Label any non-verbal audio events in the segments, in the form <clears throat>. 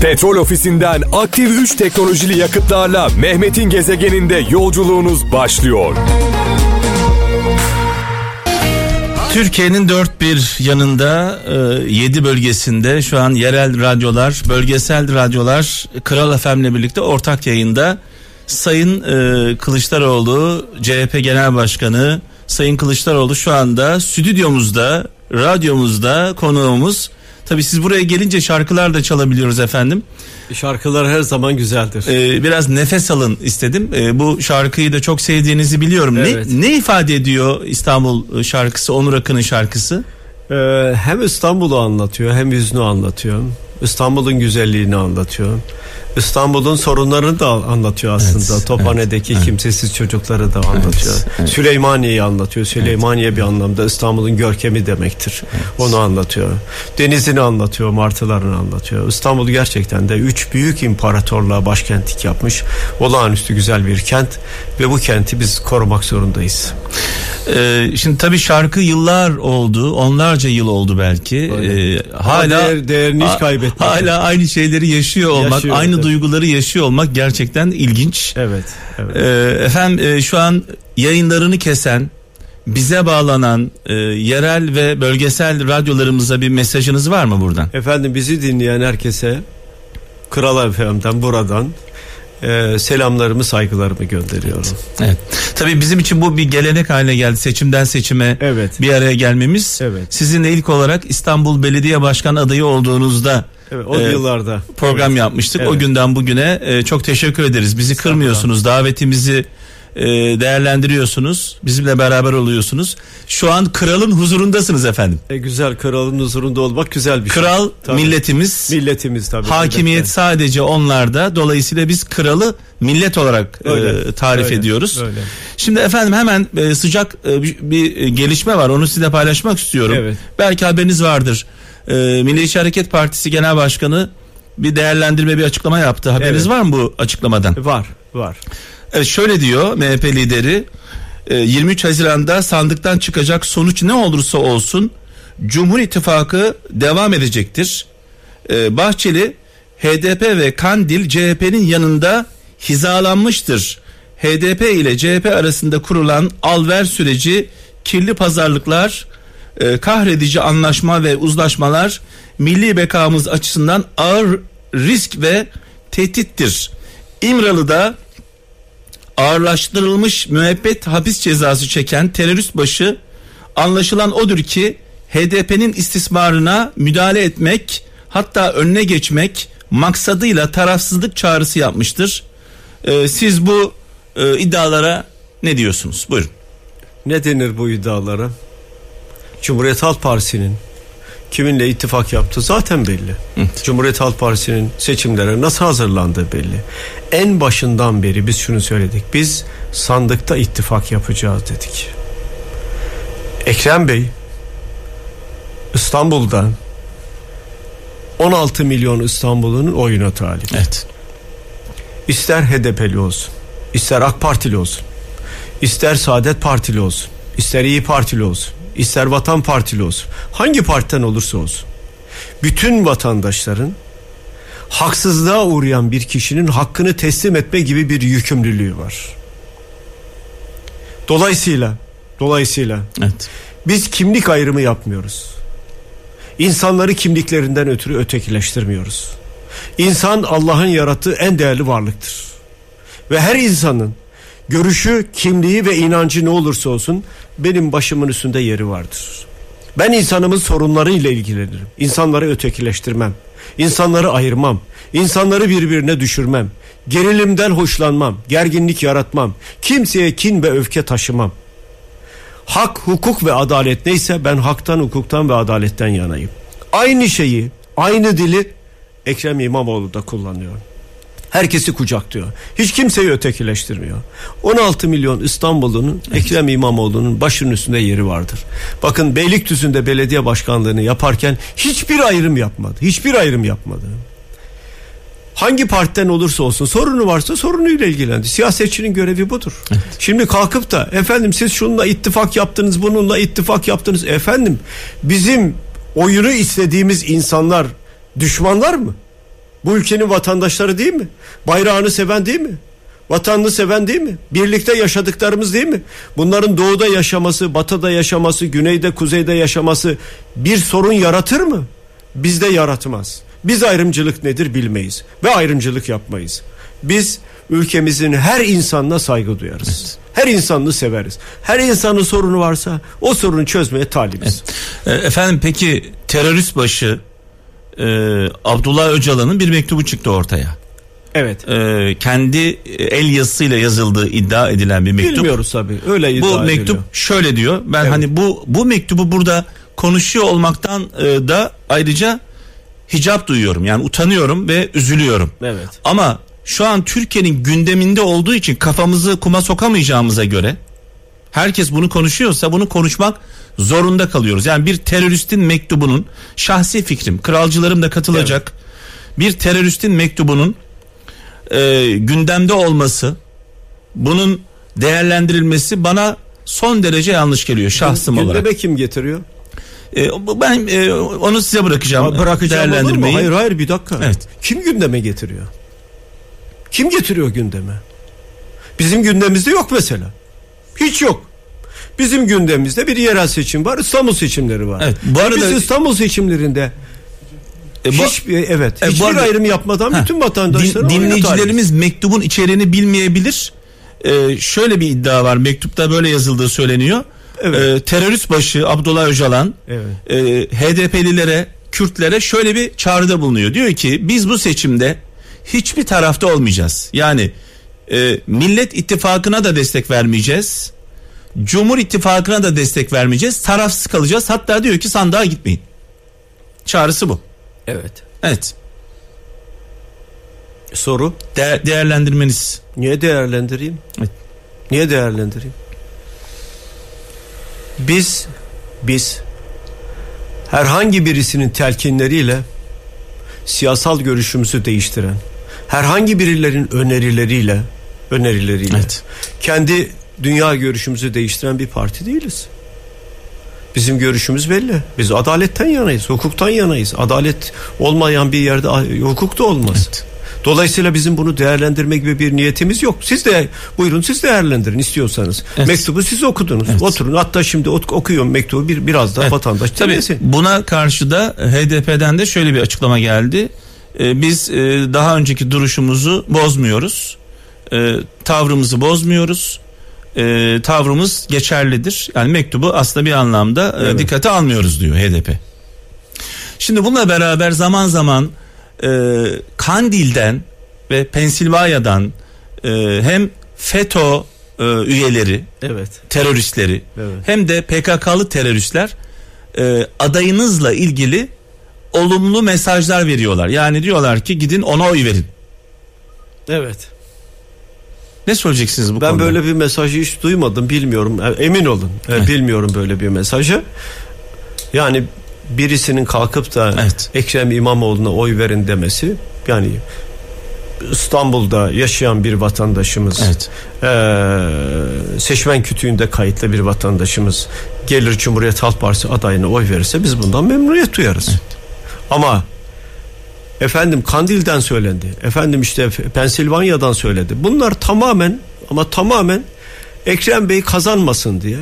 Petrol ofisinden aktif 3 teknolojili yakıtlarla Mehmet'in gezegeninde yolculuğunuz başlıyor. Türkiye'nin dört bir yanında e, yedi bölgesinde şu an yerel radyolar, bölgesel radyolar Kral FM'le birlikte ortak yayında. Sayın e, Kılıçdaroğlu, CHP Genel Başkanı Sayın Kılıçdaroğlu şu anda stüdyomuzda, radyomuzda konuğumuz. Tabii siz buraya gelince şarkılar da çalabiliyoruz efendim. Şarkılar her zaman güzeldir. Ee, biraz nefes alın istedim. Ee, bu şarkıyı da çok sevdiğinizi biliyorum. Evet. Ne, ne ifade ediyor İstanbul şarkısı, Onur Akın'ın şarkısı? Ee, hem İstanbul'u anlatıyor hem yüzünü anlatıyor. İstanbul'un güzelliğini anlatıyor. İstanbul'un sorunlarını da anlatıyor aslında. Evet, Tophane'deki evet, kimsesiz çocukları da anlatıyor. evet. Süleymaniye'yi anlatıyor. Süleymaniye bir anlamda İstanbul'un görkemi demektir. Onu anlatıyor. Denizini anlatıyor, martılarını anlatıyor. İstanbul gerçekten de üç büyük imparatorluğa başkentlik yapmış. Olağanüstü güzel bir kent ve bu kenti biz korumak zorundayız. Ee, şimdi tabii şarkı yıllar oldu, onlarca yıl oldu belki. Ee, hala değer- değerini hiç kaybetmedi. Hala aynı şeyleri yaşıyor olmak, Yaşıyor, aynı evet. Duyguları yaşıyor olmak gerçekten ilginç. Evet, evet. Ee, efendim e, şu an yayınlarını kesen, bize bağlanan e, yerel ve bölgesel radyolarımıza bir mesajınız var mı buradan? Efendim bizi dinleyen herkese Kral FM'den buradan e, selamlarımı saygılarımı gönderiyorum. Evet. Tabii bizim için bu bir gelenek haline geldi. Seçimden seçime Evet. bir araya gelmemiz. Evet. Sizinle ilk olarak İstanbul Belediye Başkan adayı olduğunuzda Evet, o e, yıllarda program yapmıştık. O Evet. günden bugüne e, çok teşekkür ederiz. Bizi kırmıyorsunuz. Davetimizi e, değerlendiriyorsunuz. Bizimle beraber oluyorsunuz. Şu an kralın huzurundasınız efendim. E, güzel kralın huzurunda olmak güzel bir şey. Kral Tabii. milletimiz. milletimiz tabii. Hakimiyet elbette. sadece onlarda. Dolayısıyla biz kralı millet olarak e, Öyle, tarif öyle, ediyoruz. öyle. Şimdi efendim hemen e, sıcak e, bir, bir gelişme var. Onu sizinle paylaşmak istiyorum. Evet. Belki haberiniz vardır. E, Milliyetçi Hareket Partisi Genel Başkanı bir değerlendirme bir açıklama yaptı. Haberiniz Evet. var mı bu açıklamadan? Var, var. Evet, şöyle diyor MHP lideri. e, 23 Haziran'da sandıktan çıkacak sonuç ne olursa olsun Cumhur İttifakı devam edecektir. E, Bahçeli HDP ve Kandil CHP'nin yanında hizalanmıştır. HDP ile CHP arasında kurulan alver süreci kirli pazarlıklar, e, kahredici anlaşma ve uzlaşmalar milli bekamız açısından ağır risk ve tehdittir. İmralı'da ağırlaştırılmış müebbet hapis cezası çeken terörist başı anlaşılan odur ki HDP'nin istismarına müdahale etmek hatta önüne geçmek maksadıyla tarafsızlık çağrısı yapmıştır. Ee, siz bu e, iddialara ne diyorsunuz? Buyurun. Ne denir bu iddialara? Cumhuriyet Halk Partisi'nin kiminle ittifak yaptığı zaten belli. Cumhuriyet Halk Partisi'nin seçimlere nasıl hazırlandığı belli. En başından beri biz şunu söyledik. Biz sandıkta ittifak yapacağız dedik. Ekrem Bey İstanbul'dan 16 milyon İstanbul'un oyuna talip. Evet. İster HDP'li olsun, ister AK Partili olsun, ister Saadet Partili olsun, ister İyi Partili olsun, ister Vatan Partili olsun, hangi partiden olursa olsun, bütün vatandaşların haksızlığa uğrayan bir kişinin hakkını teslim etme gibi bir yükümlülüğü var. Dolayısıyla, dolayısıyla Evet. biz kimlik ayrımı yapmıyoruz. İnsanları kimliklerinden ötürü ötekileştirmiyoruz. İnsan Allah'ın yarattığı en değerli varlıktır. Ve her insanın görüşü, kimliği ve inancı ne olursa olsun benim başımın üstünde yeri vardır. Ben insanımın sorunlarıyla ilgilenirim. İnsanları ötekileştirmem. İnsanları ayırmam. İnsanları birbirine düşürmem. Gerilimden hoşlanmam. Gerginlik yaratmam. Kimseye kin ve öfke taşımam. Hak, hukuk ve adalet neyse ben haktan, hukuktan ve adaletten yanayım. Aynı şeyi, aynı dili Ekrem İmamoğlu da kullanıyor. Herkesi kucaklıyor. Hiç kimseyi ötekileştirmiyor. 16 milyon İstanbul'un Ekrem İmamoğlu'nun başının üstünde yeri vardır. Bakın Beylikdüzü'nde belediye başkanlığını yaparken hiçbir ayrım yapmadı. Hiçbir ayrım yapmadı. Hangi partiden olursa olsun sorunu varsa sorunuyla ilgilendi. Siyasetçinin görevi budur. Şimdi kalkıp da efendim siz şununla ittifak yaptınız, bununla ittifak yaptınız. Efendim bizim oyunu istediğimiz insanlar düşmanlar mı? Bu ülkenin vatandaşları değil mi? Bayrağını seven değil mi? Vatanını seven değil mi? Birlikte yaşadıklarımız değil mi? Bunların doğuda yaşaması, batıda yaşaması, güneyde, kuzeyde yaşaması bir sorun yaratır mı? Bizde yaratmaz. Biz ayrımcılık nedir bilmeyiz ve ayrımcılık yapmayız. Biz ülkemizin her insanına saygı duyarız. Her insanını severiz. Her insanın sorunu varsa o sorunu çözmeye talibiz. E, Efendim peki terörist başı e, Abdullah Öcalan'ın bir mektubu çıktı ortaya. Evet. E, kendi el yazısıyla yazıldığı iddia edilen bir mektup. Bilmiyoruz tabii. Öyle iddia Bu mektup ediliyor. şöyle diyor. Ben Evet. hani bu bu mektubu burada konuşuyor olmaktan e, da ayrıca hicap duyuyorum. Yani utanıyorum ve üzülüyorum. Evet. Ama şu an Türkiye'nin gündeminde olduğu için kafamızı kuma sokamayacağımıza göre herkes bunu konuşuyorsa bunu konuşmak zorunda kalıyoruz. Yani bir teröristin mektubunun şahsi fikrim, kralcılarım da katılacak. Bir teröristin mektubunun e, gündemde olması, bunun değerlendirilmesi bana son derece yanlış geliyor şahsım olarak. Gündeme kim getiriyor? E, ben e, onu size bırakacağım. Ya Bırakacağım değerlendirmeyi. Hayır hayır bir dakika. Evet. Kim gündeme getiriyor? Kim getiriyor gündeme? Bizim gündemimizde yok mesela. Hiç yok. Bizim gündemimizde bir yerel seçim var, İstanbul seçimleri var. Evet, bu Ve arada- biz İstanbul seçimlerinde E, bu- hiçbir evet, E, hiçbir arada- ayrım yapmadan Ha, bütün vatandaşlara din- dinleyicilerimiz mektubun içeriğini bilmeyebilir. Ee, şöyle bir iddia var. Mektupta böyle yazıldığı söyleniyor. Evet. Ee, terörist başı Abdullah Öcalan Evet. e, HDP'lilere, Kürtlere şöyle bir çağrıda bulunuyor. Diyor ki biz bu seçimde hiçbir tarafta olmayacağız. Yani e, Millet İttifakı'na da destek vermeyeceğiz. Cumhur İttifakı'na da destek vermeyeceğiz. Tarafsız kalacağız. Hatta diyor ki sandığa gitmeyin. Çağrısı bu. Evet. Evet. Soru De- değerlendirmeniz. niye değerlendireyim? Evet. Niye değerlendireyim? Biz biz herhangi birisinin telkinleriyle siyasal görüşümüzü değiştiren, herhangi birilerinin önerileriyle önerileriyle Evet. kendi dünya görüşümüzü değiştiren bir parti değiliz. Bizim görüşümüz belli. Biz adaletten yanayız, hukuktan yanayız. Adalet olmayan bir yerde hukuk da olmaz. Evet. Dolayısıyla bizim bunu değerlendirme gibi bir niyetimiz yok. Siz de buyurun siz değerlendirin istiyorsanız. Evet. Mektubu siz okudunuz. Evet. Oturun. Hatta şimdi ok- okuyorum mektubu bir biraz daha Evet. vatandaş Tabii buna karşı da HDP'den de şöyle bir açıklama geldi. Ee, biz e, daha önceki duruşumuzu bozmuyoruz. Ee, tavrımızı bozmuyoruz. Ee, tavrımız geçerlidir. Yani mektubu aslında bir anlamda e, Evet. dikkate almıyoruz diyor HDP. Şimdi bununla beraber zaman zaman e, Kandil'den ve Pensilvanya'dan e, hem FETÖ e, üyeleri Evet. teröristleri Evet. hem de PKK'lı teröristler e, adayınızla ilgili olumlu mesajlar veriyorlar. Yani diyorlar ki gidin ona oy verin. Evet. Ne söyleyeceksiniz bu Ben konuda? böyle bir mesajı hiç duymadım bilmiyorum. E, Emin olun. E, Evet. Bilmiyorum böyle bir mesajı. Yani birisinin kalkıp da Evet. Ekrem İmamoğlu'na oy verin demesi yani İstanbul'da yaşayan bir vatandaşımız Evet. eee, seçmen kütüğünde kayıtlı bir vatandaşımız gelir Cumhuriyet Halk Partisi adayına oy verirse biz bundan memnuniyet duyarız. Ama efendim Kandil'den söylendi. Efendim işte Pensilvanya'dan söyledi. Bunlar tamamen ama tamamen Ekrem Bey kazanmasın diye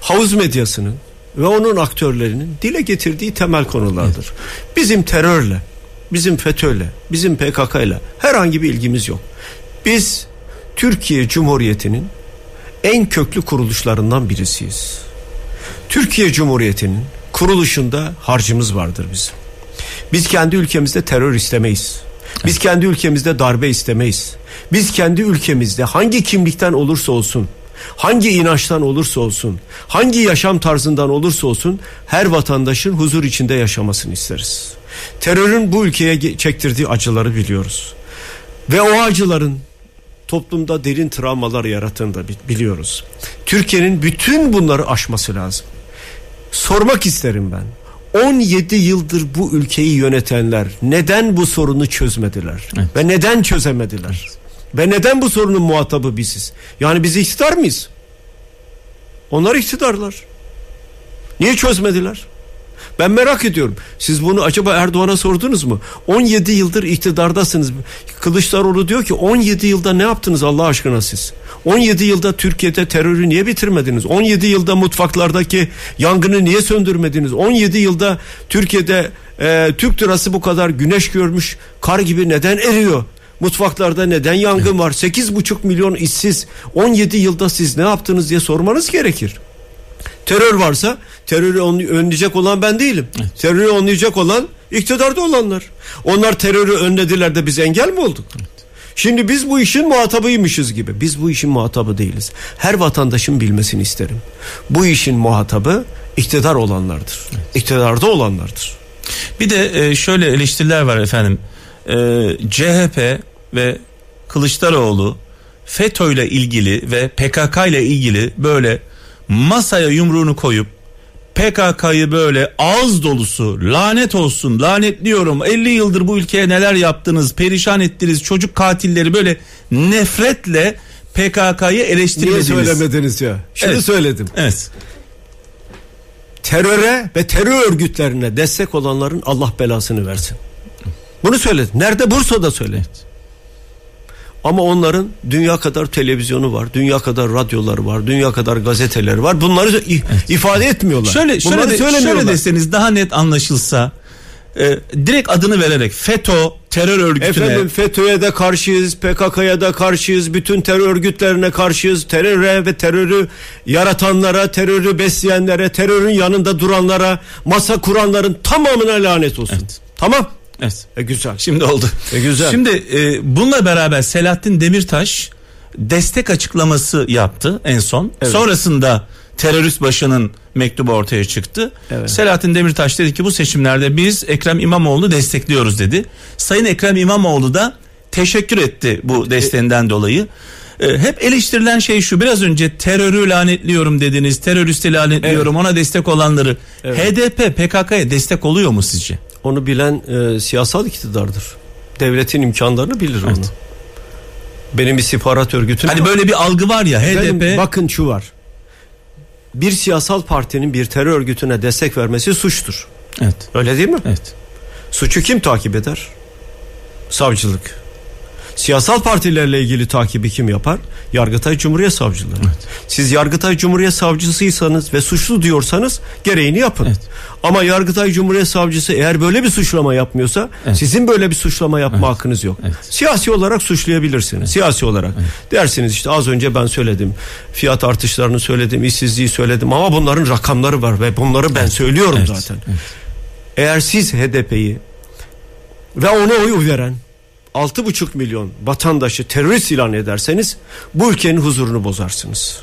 havuz medyasının ve onun aktörlerinin dile getirdiği temel konulardır. Bizim terörle, bizim FETÖ'yle, bizim PKK'yla herhangi bir ilgimiz yok. Biz Türkiye Cumhuriyeti'nin en köklü kuruluşlarından birisiyiz. Türkiye Cumhuriyeti'nin kuruluşunda harcımız vardır bizim. Biz kendi ülkemizde terör istemeyiz. Biz kendi ülkemizde darbe istemeyiz. Biz kendi ülkemizde hangi kimlikten olursa olsun, hangi inançtan olursa olsun, hangi yaşam tarzından olursa olsun her vatandaşın huzur içinde yaşamasını isteriz. Terörün bu ülkeye çektirdiği acıları biliyoruz. Ve o acıların toplumda derin travmalar yarattığını da bi- biliyoruz. Türkiye'nin bütün bunları aşması lazım. Sormak isterim ben. 17 yıldır bu ülkeyi yönetenler neden bu sorunu çözmediler? Evet. Ve neden çözemediler? Ve neden bu sorunun muhatabı biziz? Yani biz iktidar mıyız? Onlar iktidarlar. Niye çözmediler? Ben merak ediyorum. Siz bunu acaba Erdoğan'a sordunuz mu? 17 yıldır iktidardasınız. Kılıçdaroğlu diyor ki 17 yılda ne yaptınız Allah aşkına siz? 17 yılda Türkiye'de terörü niye bitirmediniz? 17 yılda mutfaklardaki yangını niye söndürmediniz? 17 yılda Türkiye'de e, Türk lirası bu kadar güneş görmüş kar gibi neden eriyor? Mutfaklarda neden yangın var? 8,5 milyon işsiz 17 yılda siz ne yaptınız diye sormanız gerekir. Terör varsa terörü önleyecek olan ben değilim. Evet. Terörü önleyecek olan iktidarda olanlar. Onlar terörü önlediler de biz engel mi olduk? Evet. Şimdi biz bu işin muhatabıymışız gibi. Biz bu işin muhatabı değiliz. Her vatandaşın bilmesini isterim. Bu işin muhatabı iktidar olanlardır. Evet. İktidarda olanlardır. Bir de e, şöyle eleştiriler var efendim. Ee, CHP ve Kılıçdaroğlu FETÖ ile ilgili ve PKK ile ilgili böyle masaya yumruğunu koyup PKK'yı böyle ağız dolusu lanet olsun lanetliyorum 50 yıldır bu ülkeye neler yaptınız perişan ettiniz çocuk katilleri böyle nefretle PKK'yı eleştirmediniz. Niye söylemediniz ya? Şimdi evet. söyledim. Evet. Teröre ve terör örgütlerine destek olanların Allah belasını versin. Bunu söyledim. Nerede? Bursa'da söyledim. Evet. Ama onların dünya kadar televizyonu var, dünya kadar radyoları var, dünya kadar gazeteleri var. Bunları ifade etmiyorlar. Şöyle şöyle, de, şöyle deseniz daha net anlaşılsa e, direkt adını vererek FETÖ terör örgütüne Efendim FETÖ'ye de karşıyız, PKK'ya da karşıyız, bütün terör örgütlerine karşıyız. Teröre ve terörü yaratanlara, terörü besleyenlere, terörün yanında duranlara, masa kuranların tamamına lanet olsun. Evet. Tamam? Evet. E güzel. Şimdi oldu. E güzel. Şimdi e, bununla beraber Selahattin Demirtaş destek açıklaması yaptı en son. Evet. Sonrasında terörist başının mektubu ortaya çıktı. Evet. Selahattin Demirtaş dedi ki bu seçimlerde biz Ekrem İmamoğlu'nu destekliyoruz dedi. Sayın Ekrem İmamoğlu da teşekkür etti bu e, desteğinden dolayı. E, hep eleştirilen şey şu biraz önce terörü lanetliyorum dediniz teröristi lanetliyorum evet. ona destek olanları evet. HDP PKK'ya destek oluyor mu sizce? Onu bilen e, siyasal iktidardır. Devletin imkanlarını bilir evet. onu. Benim istihbarat örgütüm Hani var. böyle bir algı var ya HDP. Benim, bakın şu var. Bir siyasal partinin bir terör örgütüne destek vermesi suçtur. Evet. Öyle değil mi? Evet. Suçu kim takip eder? Savcılık. Siyasal partilerle ilgili takibi kim yapar? Yargıtay Cumhuriyet Savcıları. Evet. Siz Yargıtay Cumhuriyet Savcısıysanız ve suçlu diyorsanız gereğini yapın. Evet. Ama Yargıtay Cumhuriyet Savcısı eğer böyle bir suçlama yapmıyorsa evet. sizin böyle bir suçlama yapma evet. hakkınız yok. Evet. Siyasi olarak suçlayabilirsiniz. Evet. Siyasi olarak. Evet. Dersiniz işte az önce ben söyledim. Fiyat artışlarını söyledim, işsizliği söyledim ama bunların rakamları var ve bunları ben evet. söylüyorum evet. zaten. Evet. Eğer siz HDP'yi ve ona oy veren 6,5 milyon vatandaşı terörist ilan ederseniz bu ülkenin huzurunu bozarsınız.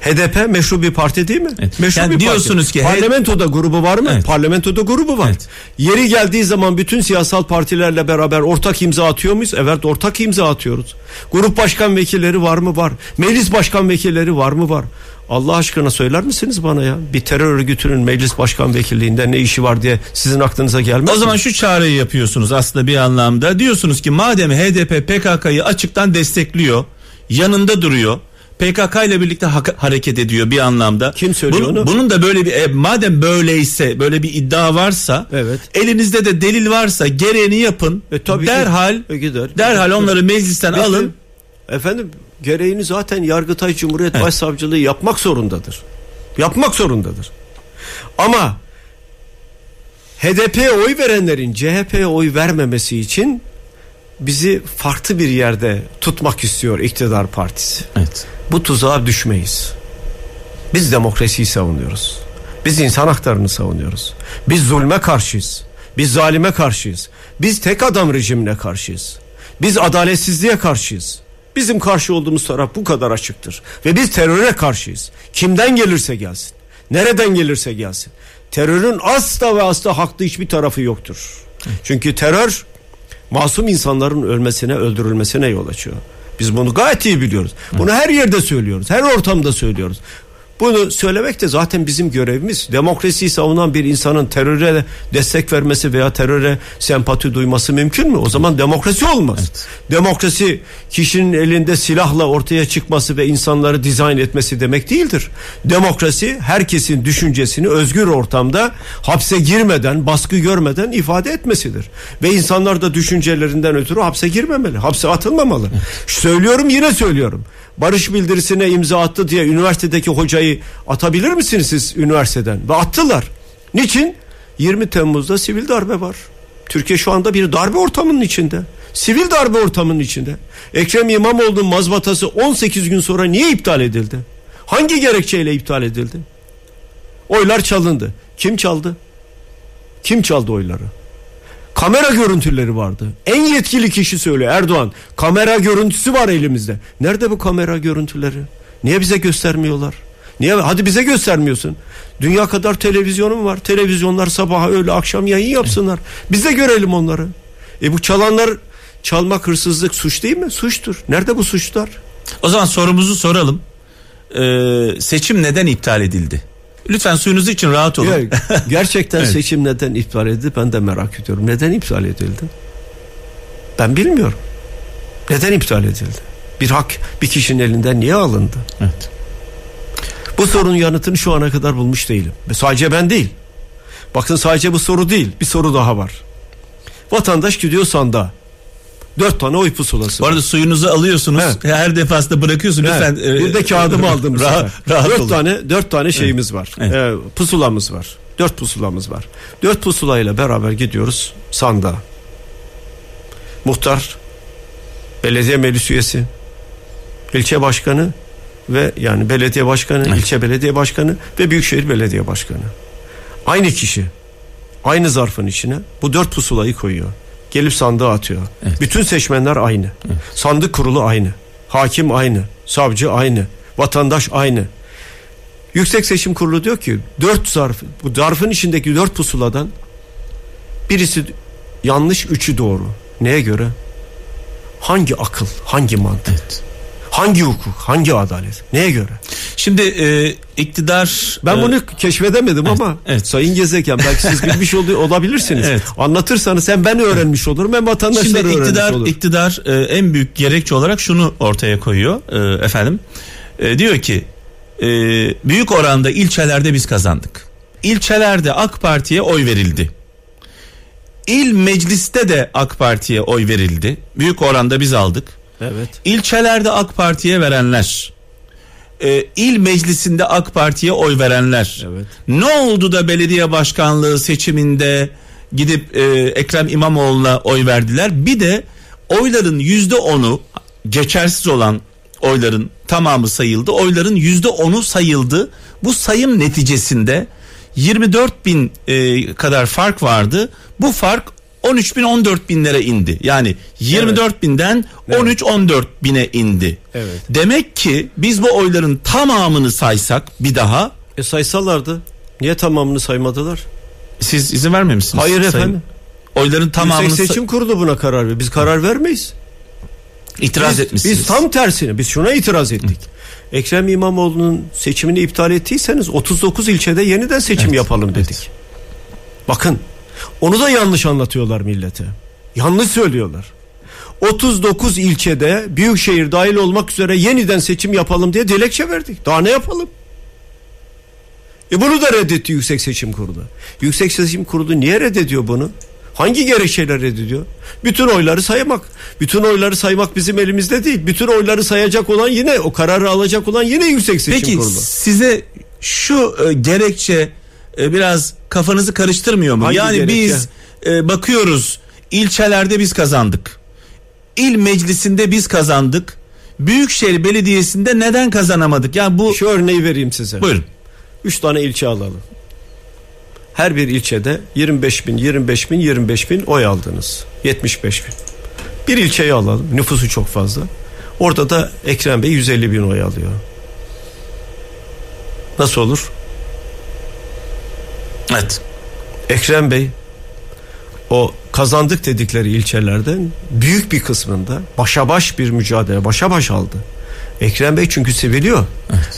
HDP meşru bir parti değil mi? Evet. Meşru yani bir diyorsunuz parti. ki parlamentoda grubu var mı? Evet. Parlamentoda grubu var. Evet. Yeri geldiği zaman bütün siyasal partilerle beraber ortak imza atıyor muyuz? Evet ortak imza atıyoruz. Grup başkan vekilleri var mı? Var. Meclis başkan vekilleri var mı? Var. Allah aşkına söyler misiniz bana ya? Bir terör örgütünün meclis başkan vekilliğinde ne işi var diye sizin aklınıza gelmez O zaman şu çağrıyı yapıyorsunuz aslında bir anlamda. Diyorsunuz ki madem HDP PKK'yı açıktan destekliyor, yanında duruyor. PKK ile birlikte ha- hareket ediyor bir anlamda. Kim söylüyor bunun, onu? Bunun da böyle bir e, madem böyleyse böyle bir iddia varsa evet. elinizde de delil varsa gereğini yapın. E, tabii derhal ki. E, gider. Derhal onları meclisten Bitti. alın. Efendim gereğini zaten Yargıtay Cumhuriyet evet. Başsavcılığı yapmak zorundadır. Yapmak zorundadır. Ama HDP'ye oy verenlerin CHP'ye oy vermemesi için bizi farklı bir yerde tutmak istiyor iktidar partisi. Evet. Bu tuzağa düşmeyiz. Biz demokrasiyi savunuyoruz. Biz insan haklarını savunuyoruz. Biz zulme karşıyız. Biz zalime karşıyız. Biz tek adam rejimine karşıyız. Biz adaletsizliğe karşıyız. Bizim karşı olduğumuz taraf bu kadar açıktır. Ve biz teröre karşıyız. Kimden gelirse gelsin. Nereden gelirse gelsin. Terörün asla ve asla haklı hiçbir tarafı yoktur. Çünkü terör masum insanların ölmesine, öldürülmesine yol açıyor. Biz bunu gayet iyi biliyoruz. Bunu her yerde söylüyoruz. Her ortamda söylüyoruz. Bunu söylemek de zaten bizim görevimiz. Demokrasiyi savunan bir insanın teröre destek vermesi veya teröre sempati duyması mümkün mü? O zaman demokrasi olmaz. Evet. Demokrasi kişinin elinde silahla ortaya çıkması ve insanları dizayn etmesi demek değildir. Demokrasi herkesin düşüncesini özgür ortamda hapse girmeden, baskı görmeden ifade etmesidir. Ve insanlar da düşüncelerinden ötürü hapse girmemeli, hapse atılmamalı. Evet. Söylüyorum yine söylüyorum barış bildirisine imza attı diye üniversitedeki hocayı atabilir misiniz siz üniversiteden? Ve attılar. Niçin? 20 Temmuz'da sivil darbe var. Türkiye şu anda bir darbe ortamının içinde. Sivil darbe ortamının içinde. Ekrem İmamoğlu'nun mazbatası 18 gün sonra niye iptal edildi? Hangi gerekçeyle iptal edildi? Oylar çalındı. Kim çaldı? Kim çaldı oyları? Kamera görüntüleri vardı. En yetkili kişi söylüyor Erdoğan. Kamera görüntüsü var elimizde. Nerede bu kamera görüntüleri? Niye bize göstermiyorlar? Niye? Hadi bize göstermiyorsun. Dünya kadar televizyonum var. Televizyonlar sabah öğle akşam yayın yapsınlar. Biz de görelim onları. E bu çalanlar çalmak hırsızlık suç değil mi? Suçtur. Nerede bu suçlar? O zaman sorumuzu soralım. Ee, seçim neden iptal edildi? Lütfen suyunuz için rahat olun. Yani <laughs> gerçekten evet. seçim neden iptal edildi ben de merak ediyorum. Neden iptal edildi? Ben bilmiyorum. Neden iptal edildi? Bir hak bir kişinin elinden niye alındı? Evet. Bu sorunun yanıtını şu ana kadar bulmuş değilim. Ve sadece ben değil. Bakın sadece bu soru değil. Bir soru daha var. Vatandaş gidiyor sanda. 4 tane oy pusulası. Bu arada suyunuzu alıyorsunuz. Evet. E, her defasında bırakıyorsunuz. Evet. Lütfen e, burada kağıdımı e, aldım. rahat, rahat 4 olun. tane 4 tane şeyimiz evet. var. Evet. E, pusulamız var. 4 pusulamız var. 4 pusulayla beraber gidiyoruz sanda. Muhtar, belediye meclis üyesi, ilçe başkanı ve yani belediye başkanı, evet. ilçe belediye başkanı ve büyükşehir belediye başkanı. Aynı kişi aynı zarfın içine bu dört pusulayı koyuyor gelip sandığa atıyor. Evet. Bütün seçmenler aynı. Evet. Sandık kurulu aynı. Hakim aynı. Savcı aynı. Vatandaş aynı. Yüksek Seçim Kurulu diyor ki dört zarf bu zarfın içindeki dört pusuladan birisi yanlış üçü doğru. Neye göre? Hangi akıl, hangi mantık? Evet. Hangi hukuk, hangi adalet? Neye göre? Şimdi e, iktidar... Ben e, bunu keşfedemedim evet, ama evet. Sayın Gezeken belki siz bilmiş <laughs> olabilirsiniz. evet. Anlatırsanız hem ben öğrenmiş olurum hem vatandaşlar Şimdi öğrenmiş iktidar, olur. İktidar e, en büyük gerekçe olarak şunu ortaya koyuyor e, efendim. E, diyor ki e, büyük oranda ilçelerde biz kazandık. İlçelerde AK Parti'ye oy verildi. İl mecliste de AK Parti'ye oy verildi. Büyük oranda biz aldık. Evet. İlçelerde AK Parti'ye verenler, e, il meclisinde AK Parti'ye oy verenler. Evet. Ne oldu da belediye başkanlığı seçiminde gidip e, Ekrem İmamoğlu'na oy verdiler? Bir de oyların yüzde onu geçersiz olan oyların tamamı sayıldı. Oyların yüzde onu sayıldı. Bu sayım neticesinde 24 bin e, kadar fark vardı. Bu fark 13 bin 14 binlere indi. Yani 24 evet. binden 13 evet. 14 bine indi. Evet. Demek ki biz bu oyların tamamını saysak bir daha. E saysalardı. Niye tamamını saymadılar? Siz izin vermemişsiniz. Hayır sayın. efendim. Oyların tamamını Yüksek seçim kurdu buna karar veriyor. Biz karar vermeyiz. İtiraz biz, etmişsiniz. Biz tam tersine biz şuna itiraz ettik. Hı. Ekrem İmamoğlu'nun seçimini iptal ettiyseniz 39 ilçede yeniden seçim evet, yapalım dedik. Evet. Bakın onu da yanlış anlatıyorlar millete. Yanlış söylüyorlar. 39 ilçede büyükşehir dahil olmak üzere yeniden seçim yapalım diye dilekçe verdik. Daha ne yapalım? E bunu da reddetti Yüksek Seçim Kurulu. Yüksek Seçim Kurulu niye reddediyor bunu? Hangi gerekçeler reddediyor? Bütün oyları saymak. Bütün oyları saymak bizim elimizde değil. Bütün oyları sayacak olan yine o kararı alacak olan yine Yüksek Seçim Peki, Kurulu. Peki size şu e, gerekçe e, biraz kafanızı karıştırmıyor mu? Hangi yani gerekçe? biz e, bakıyoruz ilçelerde biz kazandık. İl meclisinde biz kazandık. Büyükşehir Belediyesi'nde neden kazanamadık? Yani bu Şu örneği vereyim size. Buyurun. Üç tane ilçe alalım. Her bir ilçede 25 bin, 25 bin, 25 bin oy aldınız. 75 bin. Bir ilçeyi alalım. Nüfusu çok fazla. Orada da Ekrem Bey 150 bin oy alıyor. Nasıl olur? Evet. Ekrem Bey o kazandık dedikleri ilçelerden büyük bir kısmında başa baş bir mücadele başa baş aldı. Ekrem Bey çünkü seviliyor.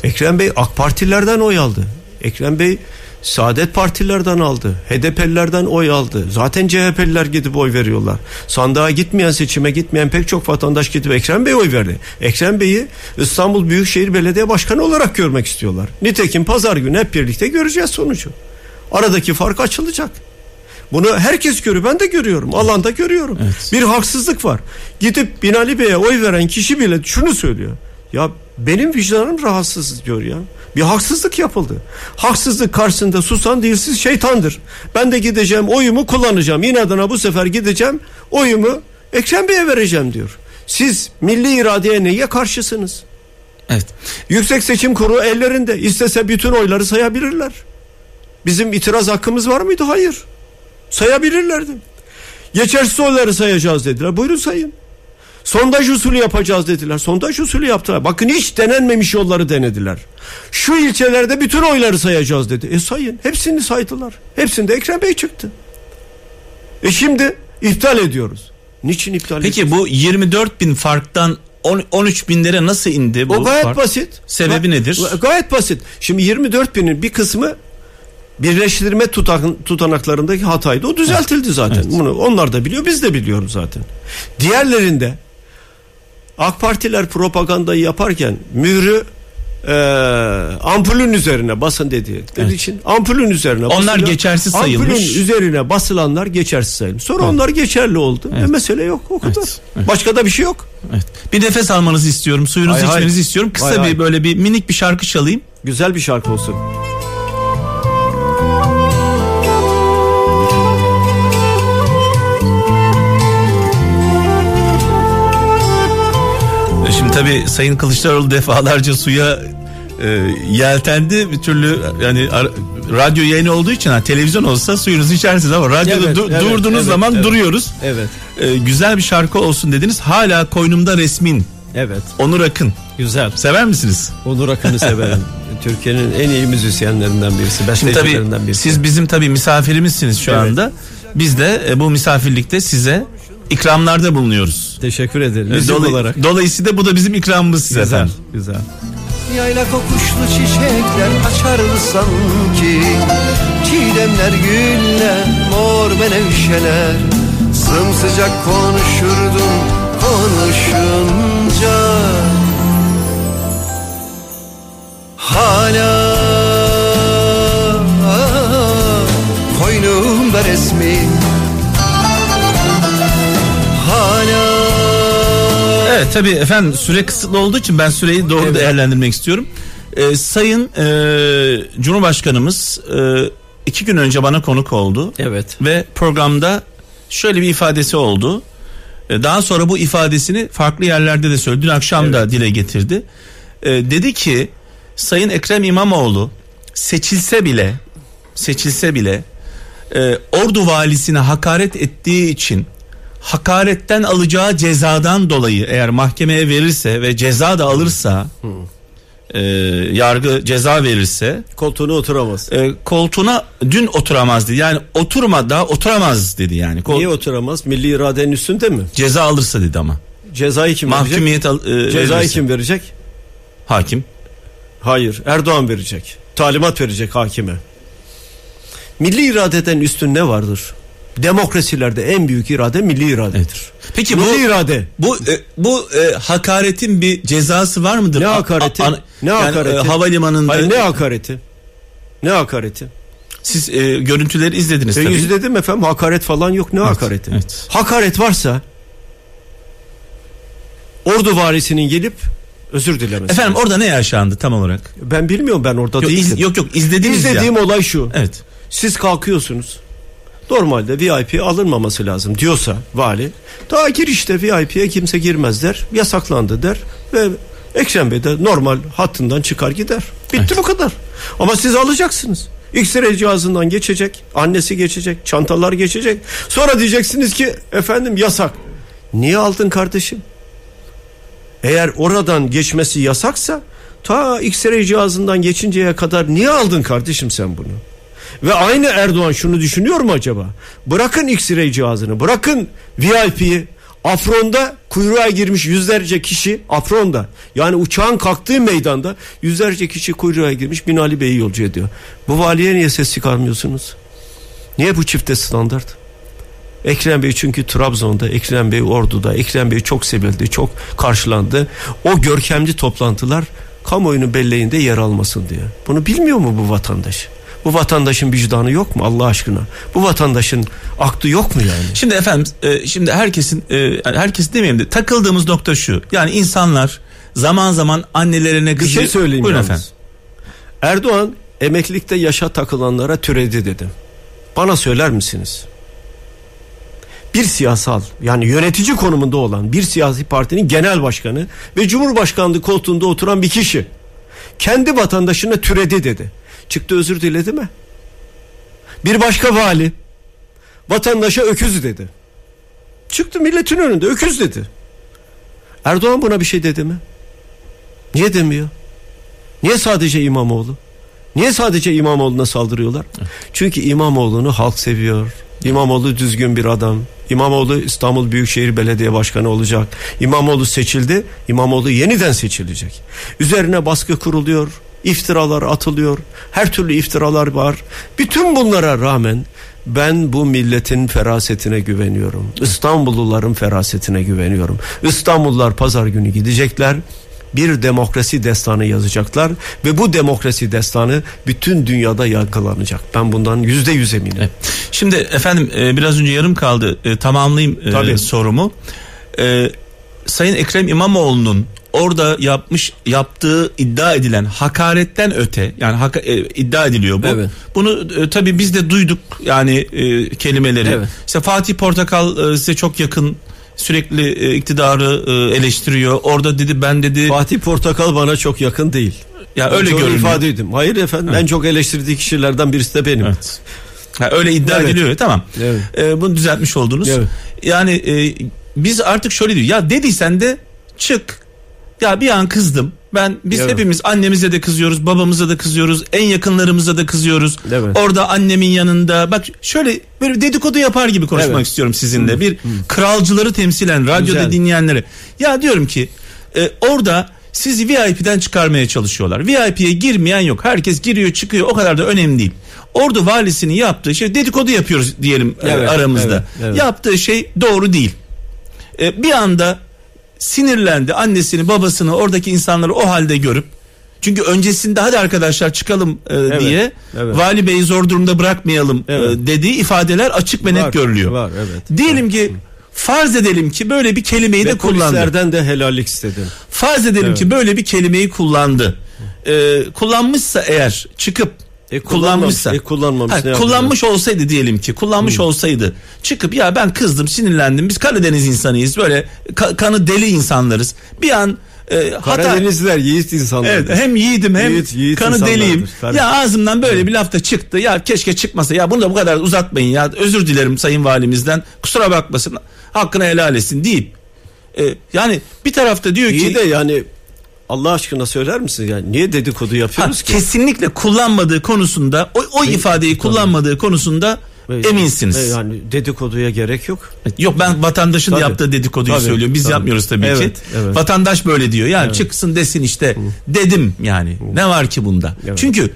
Ekrem Bey AK Partilerden oy aldı. Ekrem Bey Saadet Partilerden aldı. HDP'lilerden oy aldı. Zaten CHP'liler gidip oy veriyorlar. Sandığa gitmeyen seçime gitmeyen pek çok vatandaş gidip Ekrem Bey oy verdi. Ekrem Bey'i İstanbul Büyükşehir Belediye Başkanı olarak görmek istiyorlar. Nitekim pazar günü hep birlikte göreceğiz sonucu. Aradaki fark açılacak. Bunu herkes görüyor. Ben de görüyorum. Alanda görüyorum. Evet. Bir haksızlık var. Gidip Binali Bey'e oy veren kişi bile şunu söylüyor. Ya benim vicdanım rahatsız diyor ya. Bir haksızlık yapıldı. Haksızlık karşısında susan dilsiz şeytandır. Ben de gideceğim oyumu kullanacağım. İnadına bu sefer gideceğim oyumu Ekrem Bey'e vereceğim diyor. Siz milli iradeye neye karşısınız? Evet. Yüksek Seçim Kurulu ellerinde. İstese bütün oyları sayabilirler. Bizim itiraz hakkımız var mıydı? Hayır. Sayabilirlerdi. Geçersiz oyları sayacağız dediler. Buyurun sayın. Sondaj usulü yapacağız dediler. Sondaj usulü yaptılar. Bakın hiç denenmemiş yolları denediler. Şu ilçelerde bütün oyları sayacağız dedi. E sayın. Hepsini saydılar. Hepsinde Ekrem Bey çıktı. E şimdi iptal ediyoruz. Niçin iptal ediyoruz? Peki bu 24 bin farktan 10 13 binlere nasıl indi bu O gayet fark? basit. Sebebi Ga- nedir? Gayet basit. Şimdi 24 binin bir kısmı birleştirme tutak- tutanaklarındaki hataydı. O düzeltildi zaten. Bunu onlar da biliyor, biz de biliyoruz zaten. Diğerlerinde AK Partiler propagandayı yaparken mührü e, ampulün üzerine basın dedi. Dediği Evet. için ampulün üzerine Onlar basılıyor. geçersiz sayılmış. Ampulün üzerine basılanlar geçersiz sayılmış. Sonra Evet. onlar geçerli oldu. Evet. Ve mesele yok o kadar. Evet. Evet. Başka da bir şey yok. Evet. Bir nefes almanızı istiyorum. Suyunuzu Hay hay. içmenizi istiyorum. Kısa Hay bir hay. böyle bir minik bir şarkı çalayım. Güzel bir şarkı olsun. Şimdi tabii Sayın Kılıçdaroğlu defalarca suya e, yeltendi. Bir türlü yani ar- radyo yayını olduğu için ha, televizyon olsa suyunuzu içersiniz ama radyoda Evet, du- evet, durduğunuz evet, zaman evet. duruyoruz. Evet. E, güzel bir şarkı olsun dediniz. Hala koynumda resmin. Evet. Onur Akın. Güzel. Sever misiniz? Onur Akın'ı severim. <laughs> Türkiye'nin en iyi müzisyenlerinden birisi. Bestecilerinden birisi. siz bizim tabii misafirimizsiniz şu Evet. anda. Biz de e, bu misafirlikte size ikramlarda bulunuyoruz. teşekkür ederim. E, Müzik dolay- olarak. Dolayısıyla bu da bizim ikramımız size Güzel. efendim. Güzel. Yayla kokuşlu çiçekler açardı sanki Çiğdemler güller mor menevşeler Sımsıcak konuşurdun konuşunca Hala koynumda resmin tabii efendim süre kısıtlı olduğu için ben süreyi doğru Evet. değerlendirmek istiyorum. Ee, Sayın e, Cumhurbaşkanımız e, iki gün önce bana konuk oldu. Evet. Ve programda şöyle bir ifadesi oldu. E, Daha sonra bu ifadesini farklı yerlerde de söyledi. Dün akşam da dile getirdi. E, dedi ki Sayın Ekrem İmamoğlu seçilse bile seçilse bile e, Ordu valisine hakaret ettiği için hakaretten alacağı cezadan dolayı eğer mahkemeye verirse ve ceza da alırsa e, yargı ceza verirse Koltuğuna oturamaz. e, koltuğuna dün oturamaz dedi. Yani oturma daha oturamaz dedi yani. Kol- Niye oturamaz? Milli iradenin üstünde mi? ceza alırsa dedi ama. Cezayı kim verecek? Mahkumiyet al, e, Cezayı verirse. kim verecek? Hakim. Hayır. Erdoğan verecek. Talimat verecek hakime. Milli iradeden üstün ne vardır? Demokrasilerde en büyük irade milli iradedir. Peki bu milli irade. bu e, bu e, hakaretin bir cezası var mıdır? Ne A- hakareti? a- ana- ne yani, hakareti? e, havalimanında Hayır ne hakareti? Ne hakareti? siz e, görüntüleri izlediniz Ben tabii. izledim efendim hakaret falan yok ne hakareti? evet. Hakaret varsa ordu varisinin gelip özür dilemesi. Efendim orada ne yaşandı tam olarak? ben bilmiyorum ben orada Yok, iz- değildim. yok yok izlediniz İzlediğim ya. olay şu. Evet. Siz kalkıyorsunuz. Normalde VIP alınmaması lazım diyorsa vali. Daha girişte VIP'ye kimse girmez der. Yasaklandı der. Ve Ekrem Bey de normal hattından çıkar gider. Bitti bu kadar. Ama siz alacaksınız. X-ray cihazından geçecek. Annesi geçecek. Çantalar geçecek. Sonra diyeceksiniz ki efendim yasak. Niye aldın kardeşim? Eğer oradan geçmesi yasaksa ta X-ray cihazından geçinceye kadar niye aldın kardeşim sen bunu? Ve aynı Erdoğan şunu düşünüyor mu acaba? Bırakın X-ray cihazını, bırakın VIP'yi. Afron'da kuyruğa girmiş yüzlerce kişi Afron'da yani uçağın kalktığı meydanda yüzlerce kişi kuyruğa girmiş Binali Bey'i yolcu ediyor. Bu valiye niye ses çıkarmıyorsunuz? Niye bu çifte standart? Ekrem Bey çünkü Trabzon'da, Ekrem Bey Ordu'da, Ekrem Bey çok sevildi, çok karşılandı. O görkemli toplantılar kamuoyunun belleğinde yer almasın diye. Bunu bilmiyor mu bu vatandaş? Bu vatandaşın vicdanı yok mu Allah aşkına? Bu vatandaşın aklı yok mu yani? Şimdi efendim e, şimdi herkesin e, herkes demeyeyim de takıldığımız nokta şu. Yani insanlar zaman zaman annelerine Bir kızıyor. şey söyleyeyim Buyurun yalnız. efendim. Erdoğan emeklilikte yaşa takılanlara türedi dedim. Bana söyler misiniz? Bir siyasal yani yönetici konumunda olan bir siyasi partinin genel başkanı ve cumhurbaşkanlığı koltuğunda oturan bir kişi kendi vatandaşına türedi dedi. Çıktı özür diledi mi? Bir başka vali vatandaşa öküz dedi. Çıktı milletin önünde öküz dedi. Erdoğan buna bir şey dedi mi? Niye demiyor? Niye sadece İmamoğlu? Niye sadece İmamoğlu'na saldırıyorlar? Çünkü İmamoğlu'nu halk seviyor. İmamoğlu düzgün bir adam. İmamoğlu İstanbul Büyükşehir Belediye Başkanı olacak. İmamoğlu seçildi. İmamoğlu yeniden seçilecek. Üzerine baskı kuruluyor. İftiralar atılıyor. Her türlü iftiralar var. Bütün bunlara rağmen ben bu milletin ferasetine güveniyorum. İstanbulluların ferasetine güveniyorum. İstanbullular pazar günü gidecekler bir demokrasi destanı yazacaklar ve bu demokrasi destanı bütün dünyada yankılanacak. Ben bundan yüzde yüz eminim. Evet. Şimdi efendim e, biraz önce yarım kaldı. E, tamamlayayım e, Tabii. sorumu. Sayın Ekrem İmamoğlu'nun orada yapmış yaptığı iddia edilen hakaretten öte yani haka- e, iddia ediliyor bu. Evet. Bunu e, tabii biz de duyduk yani e, kelimeleri. Evet. İşte Fatih Portakal e, size çok yakın sürekli e, iktidarı e, eleştiriyor. Orada dedi ben dedi Fatih Portakal bana çok yakın değil. ya Ben öyle görünüyor. ifade ettim. Hayır efendim en çok eleştirdiği kişilerden birisi de benim. Evet. Ha, öyle iddia Evet. ediliyor tamam. Evet. Ee, bunu düzeltmiş oldunuz. Evet. Yani e, biz artık şöyle diyor. Ya dediysen de çık. Ya bir an kızdım. Ben biz Evet. hepimiz annemize de kızıyoruz, babamıza da kızıyoruz, en yakınlarımıza da kızıyoruz. Evet. Orada annemin yanında bak şöyle böyle dedikodu yapar gibi konuşmak Evet. istiyorum sizinle. Bir kralcıları temsilen radyoda Güzel. dinleyenlere. Ya diyorum ki e, orada sizi VIP'den çıkarmaya çalışıyorlar. VIP'ye girmeyen yok. Herkes giriyor çıkıyor o kadar da önemli değil. Ordu valisinin yaptığı şey dedikodu yapıyoruz diyelim e, Evet, aramızda. evet, evet. Yaptığı şey doğru değil. E, bir anda sinirlendi annesini babasını oradaki insanları o halde görüp çünkü öncesinde hadi arkadaşlar çıkalım e, diye evet. vali beyi zor durumda bırakmayalım Evet. e, dediği ifadeler açık ve net Var, görülüyor. var, evet. Diyelim ki farz edelim ki böyle bir kelimeyi Ve de kullandı. polislerden de helallik istedim. Farz edelim ki böyle bir kelimeyi kullandı. E, kullanmışsa eğer çıkıp E, kullanmışsa e, kullanmamış, Ha, yapacağız? kullanmış olsaydı diyelim ki kullanmış olsaydı çıkıp ya ben kızdım sinirlendim biz Karadeniz insanıyız böyle ka- kanı deli insanlarız bir an e, hata Karadenizliler yiğit insanlar. Evet hem yiğidim hem Yiğit- yiğit kanı deliyim. tabii. Ya ağzımdan böyle bir laf da çıktı. Ya keşke çıkmasa. Ya bunu da bu kadar uzatmayın ya. Özür dilerim sayın valimizden. Kusura bakmasın. Hakkını helal etsin deyip. e, yani bir tarafta diyor İyi ki de yani Allah aşkına söyler misin yani niye dedikodu ha, yapıyoruz ki? kesinlikle kullanmadığı konusunda o, o ifadeyi kullanmadığı konusunda Ve- eminsiniz. ve Yani dedikoduya gerek yok. Yok ben vatandaşın Tabii. yaptığı dedikoduyu Tabii, söylüyorum. Biz tabii. yapmıyoruz tabii Evet, ki. evet. Vatandaş böyle diyor. Yani çıksın desin işte dedim yani. Ne var ki bunda? Evet. Çünkü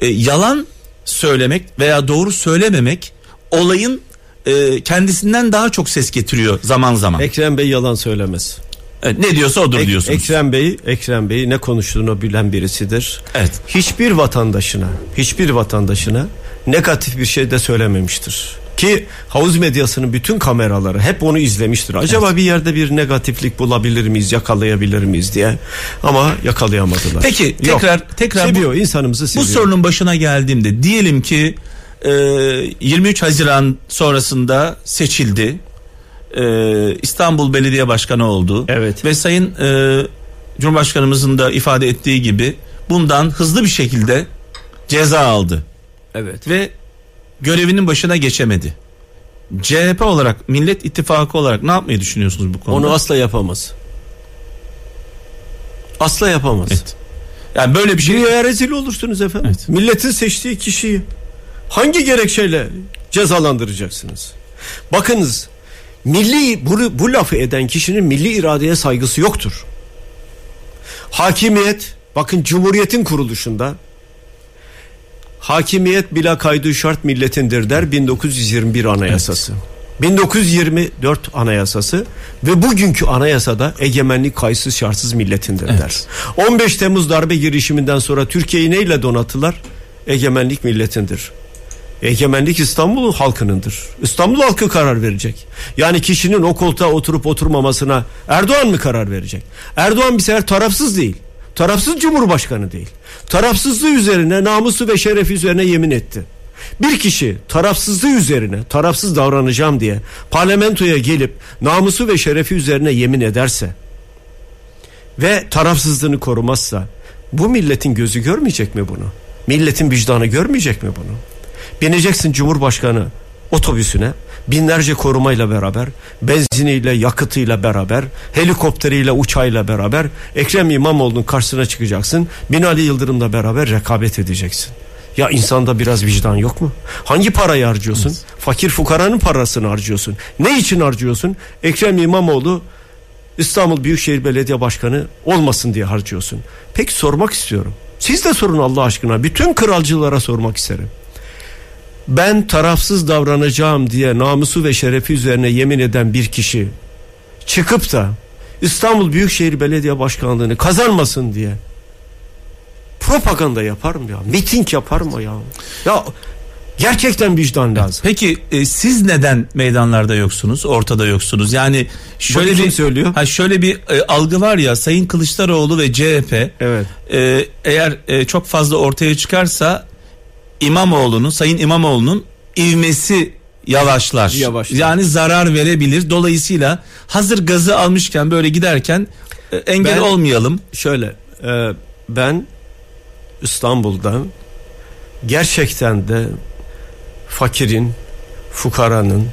e, yalan söylemek veya doğru söylememek olayın e, kendisinden daha çok ses getiriyor zaman zaman. Ekrem Bey yalan söylemez. Evet, ne diyorsa odur Ek- diyorsunuz. Ekrem Bey, Ekrem Bey ne konuştuğunu bilen birisidir. Evet. Hiçbir vatandaşına, hiçbir vatandaşına negatif bir şey de söylememiştir. Ki havuz medyasının bütün kameraları hep onu izlemiştir. Acaba bir yerde bir negatiflik bulabilir miyiz, yakalayabilir miyiz diye. Ama yakalayamadılar. Peki Yok. tekrar tekrar bu- seviyor insanımızı Bu seviyor. sorunun başına geldiğimde diyelim ki e, 23 Haziran sonrasında seçildi. E, İstanbul Belediye Başkanı oldu. Evet. Ve Sayın e, Cumhurbaşkanımızın da ifade ettiği gibi bundan hızlı bir şekilde ceza aldı. Evet. Ve görevinin başına geçemedi. CHP olarak, Millet İttifakı olarak ne yapmayı düşünüyorsunuz bu konuda? Onu asla yapamaz. Asla yapamaz. Evet. Yani böyle bir şey Dünyaya rezil olursunuz efendim. Evet. Milletin seçtiği kişiyi hangi gerekçeyle cezalandıracaksınız? Bakınız milli bu, bu lafı eden kişinin milli iradeye saygısı yoktur. Hakimiyet bakın cumhuriyetin kuruluşunda hakimiyet bila kaydı şart milletindir der 1921 anayasası. 1924 anayasası ve bugünkü anayasada egemenlik kayıtsız şartsız milletindir der. 15 Temmuz darbe girişiminden sonra Türkiye'yi neyle donattılar? Egemenlik milletindir. Egemenlik İstanbul halkınındır. İstanbul halkı karar verecek. Yani kişinin o koltuğa oturup oturmamasına Erdoğan mı karar verecek? Erdoğan bir sefer tarafsız değil. Tarafsız cumhurbaşkanı değil. Tarafsızlığı üzerine namusu ve şerefi üzerine yemin etti. Bir kişi tarafsızlığı üzerine tarafsız davranacağım diye parlamentoya gelip namusu ve şerefi üzerine yemin ederse ve tarafsızlığını korumazsa bu milletin gözü görmeyecek mi bunu? Milletin vicdanı görmeyecek mi bunu? Bineceksin Cumhurbaşkanı otobüsüne binlerce korumayla beraber benziniyle yakıtıyla beraber helikopteriyle uçağıyla beraber Ekrem İmamoğlu'nun karşısına çıkacaksın Binali Yıldırım'la beraber rekabet edeceksin. Ya insanda biraz vicdan yok mu? Hangi parayı harcıyorsun? Fakir fukaranın parasını harcıyorsun. Ne için harcıyorsun? Ekrem İmamoğlu İstanbul Büyükşehir Belediye Başkanı olmasın diye harcıyorsun. Peki sormak istiyorum. Siz de sorun Allah aşkına. Bütün kralcılara sormak isterim. Ben tarafsız davranacağım diye namusu ve şerefi üzerine yemin eden bir kişi çıkıp da İstanbul Büyükşehir Belediye Başkanlığını kazanmasın diye propaganda yapar mı ya? Miting yapar mı ya? Ya gerçekten vicdan lazım. Peki e, siz neden meydanlarda yoksunuz, ortada yoksunuz? Yani şöyle Bunu bir söylüyor? Ha şöyle bir e, algı var ya Sayın Kılıçdaroğlu ve CHP Evet. e, eğer e, çok fazla ortaya çıkarsa İmamoğlu'nun, Sayın İmamoğlu'nun ivmesi yavaşlar. Yavaşlar. Yani zarar verebilir. Dolayısıyla hazır gazı almışken böyle giderken e, engel Ben- olmayalım. Şöyle e, ben İstanbul'dan gerçekten de fakirin, fukaranın,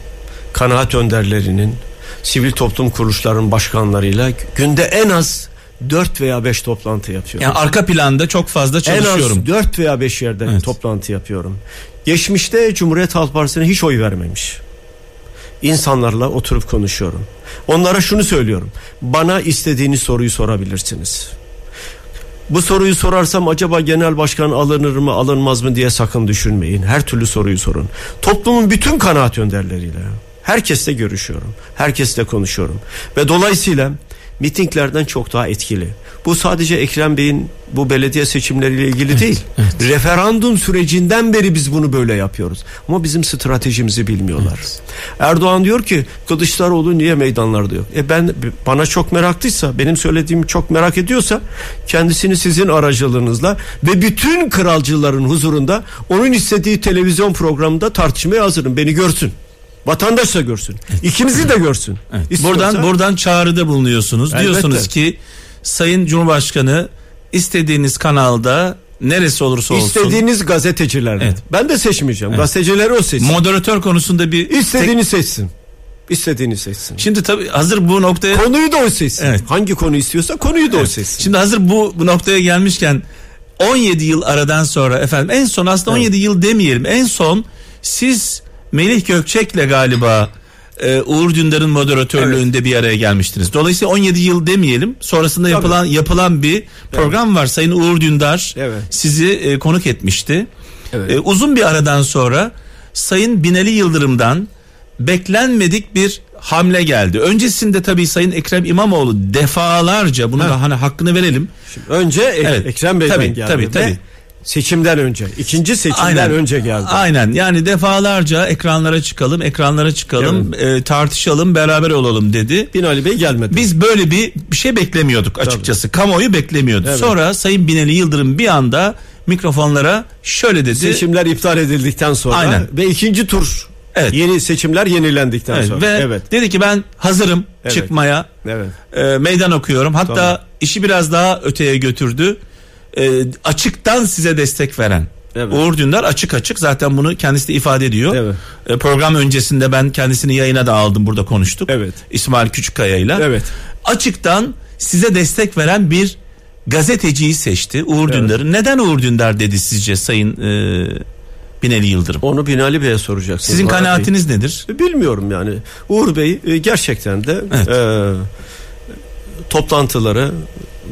kanaat önderlerinin, sivil toplum kuruluşlarının başkanlarıyla günde en az 4 veya 5 toplantı yapıyorum. Yani arka planda çok fazla en çalışıyorum. az 4 veya 5 yerde Evet. toplantı yapıyorum. Geçmişte Cumhuriyet Halk Partisi'ne hiç oy vermemiş. İnsanlarla oturup konuşuyorum. Onlara şunu söylüyorum. Bana istediğiniz soruyu sorabilirsiniz. Bu soruyu sorarsam acaba genel başkan alınır mı alınmaz mı diye sakın düşünmeyin. Her türlü soruyu sorun. Toplumun bütün kanaat önderleriyle herkesle görüşüyorum. Herkesle konuşuyorum. Ve dolayısıyla mitinglerden çok daha etkili. Bu sadece Ekrem Bey'in bu belediye seçimleriyle ilgili değil. Referandum sürecinden beri biz bunu böyle yapıyoruz. Ama bizim stratejimizi bilmiyorlar. Erdoğan diyor ki Kılıçdaroğlu niye meydanlarda yok? E ben bana çok meraklıysa, benim söylediğimi çok merak ediyorsa kendisini sizin aracılığınızla ve bütün kralcıların huzurunda onun istediği televizyon programında tartışmaya hazırım. Beni görsün. Vatandaş da görsün. İkimizi de görsün. Evet. İstiyorsa- Buradan buradan çağrıda bulunuyorsunuz. Elbette. Diyorsunuz ki Sayın Cumhurbaşkanı istediğiniz kanalda neresi olursa olsun İstediğiniz gazetecilerle. Evet. Ben de seçmeyeceğim. Gazetecileri o seçsin. moderatör konusunda bir İstediğini seçsin. İstediğini seçsin. Şimdi tabii hazır bu noktaya Konuyu da o seçsin. Evet. Hangi konu istiyorsa konuyu da o seçsin. Şimdi hazır bu, bu noktaya gelmişken 17 yıl aradan sonra efendim en son aslında 17 yıl demeyelim. En son siz Melih Gökçek'le galiba e, Uğur Dündar'ın moderatörlüğünde bir araya gelmiştiniz. Dolayısıyla 17 yıl demeyelim. Sonrasında yapılan yapılan bir program var. Sayın Uğur Dündar Evet. sizi e, konuk etmişti. Evet. E, uzun bir aradan sonra Sayın Binali Yıldırım'dan beklenmedik bir hamle geldi. Öncesinde tabii Sayın Ekrem İmamoğlu defalarca bunu da hani hakkını verelim. Önce Ek- Evet. Ekrem Bey'den Tabii, geldi. tabii, tabii. Seçimden önce. ikinci seçimden önce geldi. Aynen yani defalarca ekranlara çıkalım, ekranlara çıkalım, e, tartışalım, beraber olalım dedi. Binali Bey gelmedi. Biz böyle bir, bir şey beklemiyorduk açıkçası. Kamuoyu beklemiyordu. Evet. Sonra Sayın Binali Yıldırım bir anda mikrofonlara şöyle dedi. Seçimler iptal edildikten sonra Aynen. ve ikinci tur Evet. yeni seçimler yenilendikten Evet, sonra. ve evet. dedi ki ben hazırım Evet. çıkmaya. Evet. e, meydan okuyorum. Hatta Tamam. işi biraz daha öteye götürdü. E, açıktan size destek veren. Evet. Uğur Dündar açık açık zaten bunu kendisi de ifade ediyor. Evet. E, program öncesinde ben kendisini yayına da aldım burada konuştuk. Evet. İsmail Küçükkaya'yla. Evet. Açıktan size destek veren bir gazeteciyi seçti Uğur Dündar'ı. Neden Uğur Dündar dedi sizce Sayın e, Binali Yıldırım? Onu Binali Bey'e soracaksınız. Sizin Bey. kanaatiniz nedir? Bilmiyorum yani. Uğur Bey e, gerçekten de Evet. e, toplantıları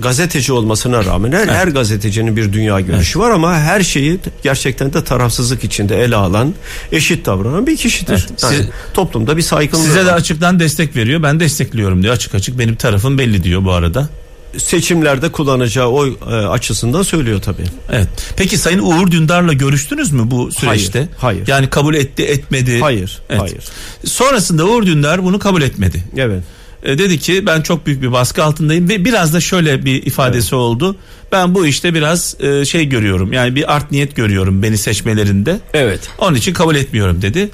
gazeteci olmasına rağmen her, her gazetecinin bir dünya görüşü var ama her şeyi gerçekten de tarafsızlık içinde ele alan, eşit davranan bir kişidir. Evet. Yani Siz- toplumda bir saygınlığı Size de var. açıktan destek veriyor. Ben destekliyorum diyor. Açık açık benim tarafım belli diyor bu arada. seçimlerde kullanacağı oy e, açısından söylüyor tabii. Evet. Peki Sayın Uğur Dündar'la görüştünüz mü bu süreçte? Hayır, hayır. Yani kabul etti, etmedi. Hayır, Evet. hayır. Sonrasında Uğur Dündar bunu kabul etmedi. Evet. E, dedi ki ben çok büyük bir baskı altındayım ve biraz da şöyle bir ifadesi oldu. Ben bu işte biraz e, şey görüyorum. Yani bir art niyet görüyorum beni seçmelerinde. Evet. Onun için kabul etmiyorum dedi.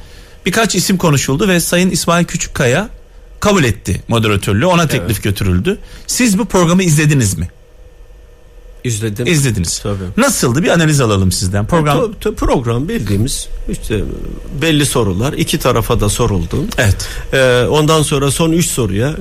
Birkaç isim konuşuldu ve Sayın İsmail Küçükkaya kabul etti moderatörlüğü. Ona teklif götürüldü. Siz bu programı izlediniz mi? İzledim. İzlediniz. Tabii. Nasıldı? Bir analiz alalım sizden. Program To- to- program bildiğimiz işte belli sorular iki tarafa da soruldu. Evet. Ee, ondan sonra son üç soruya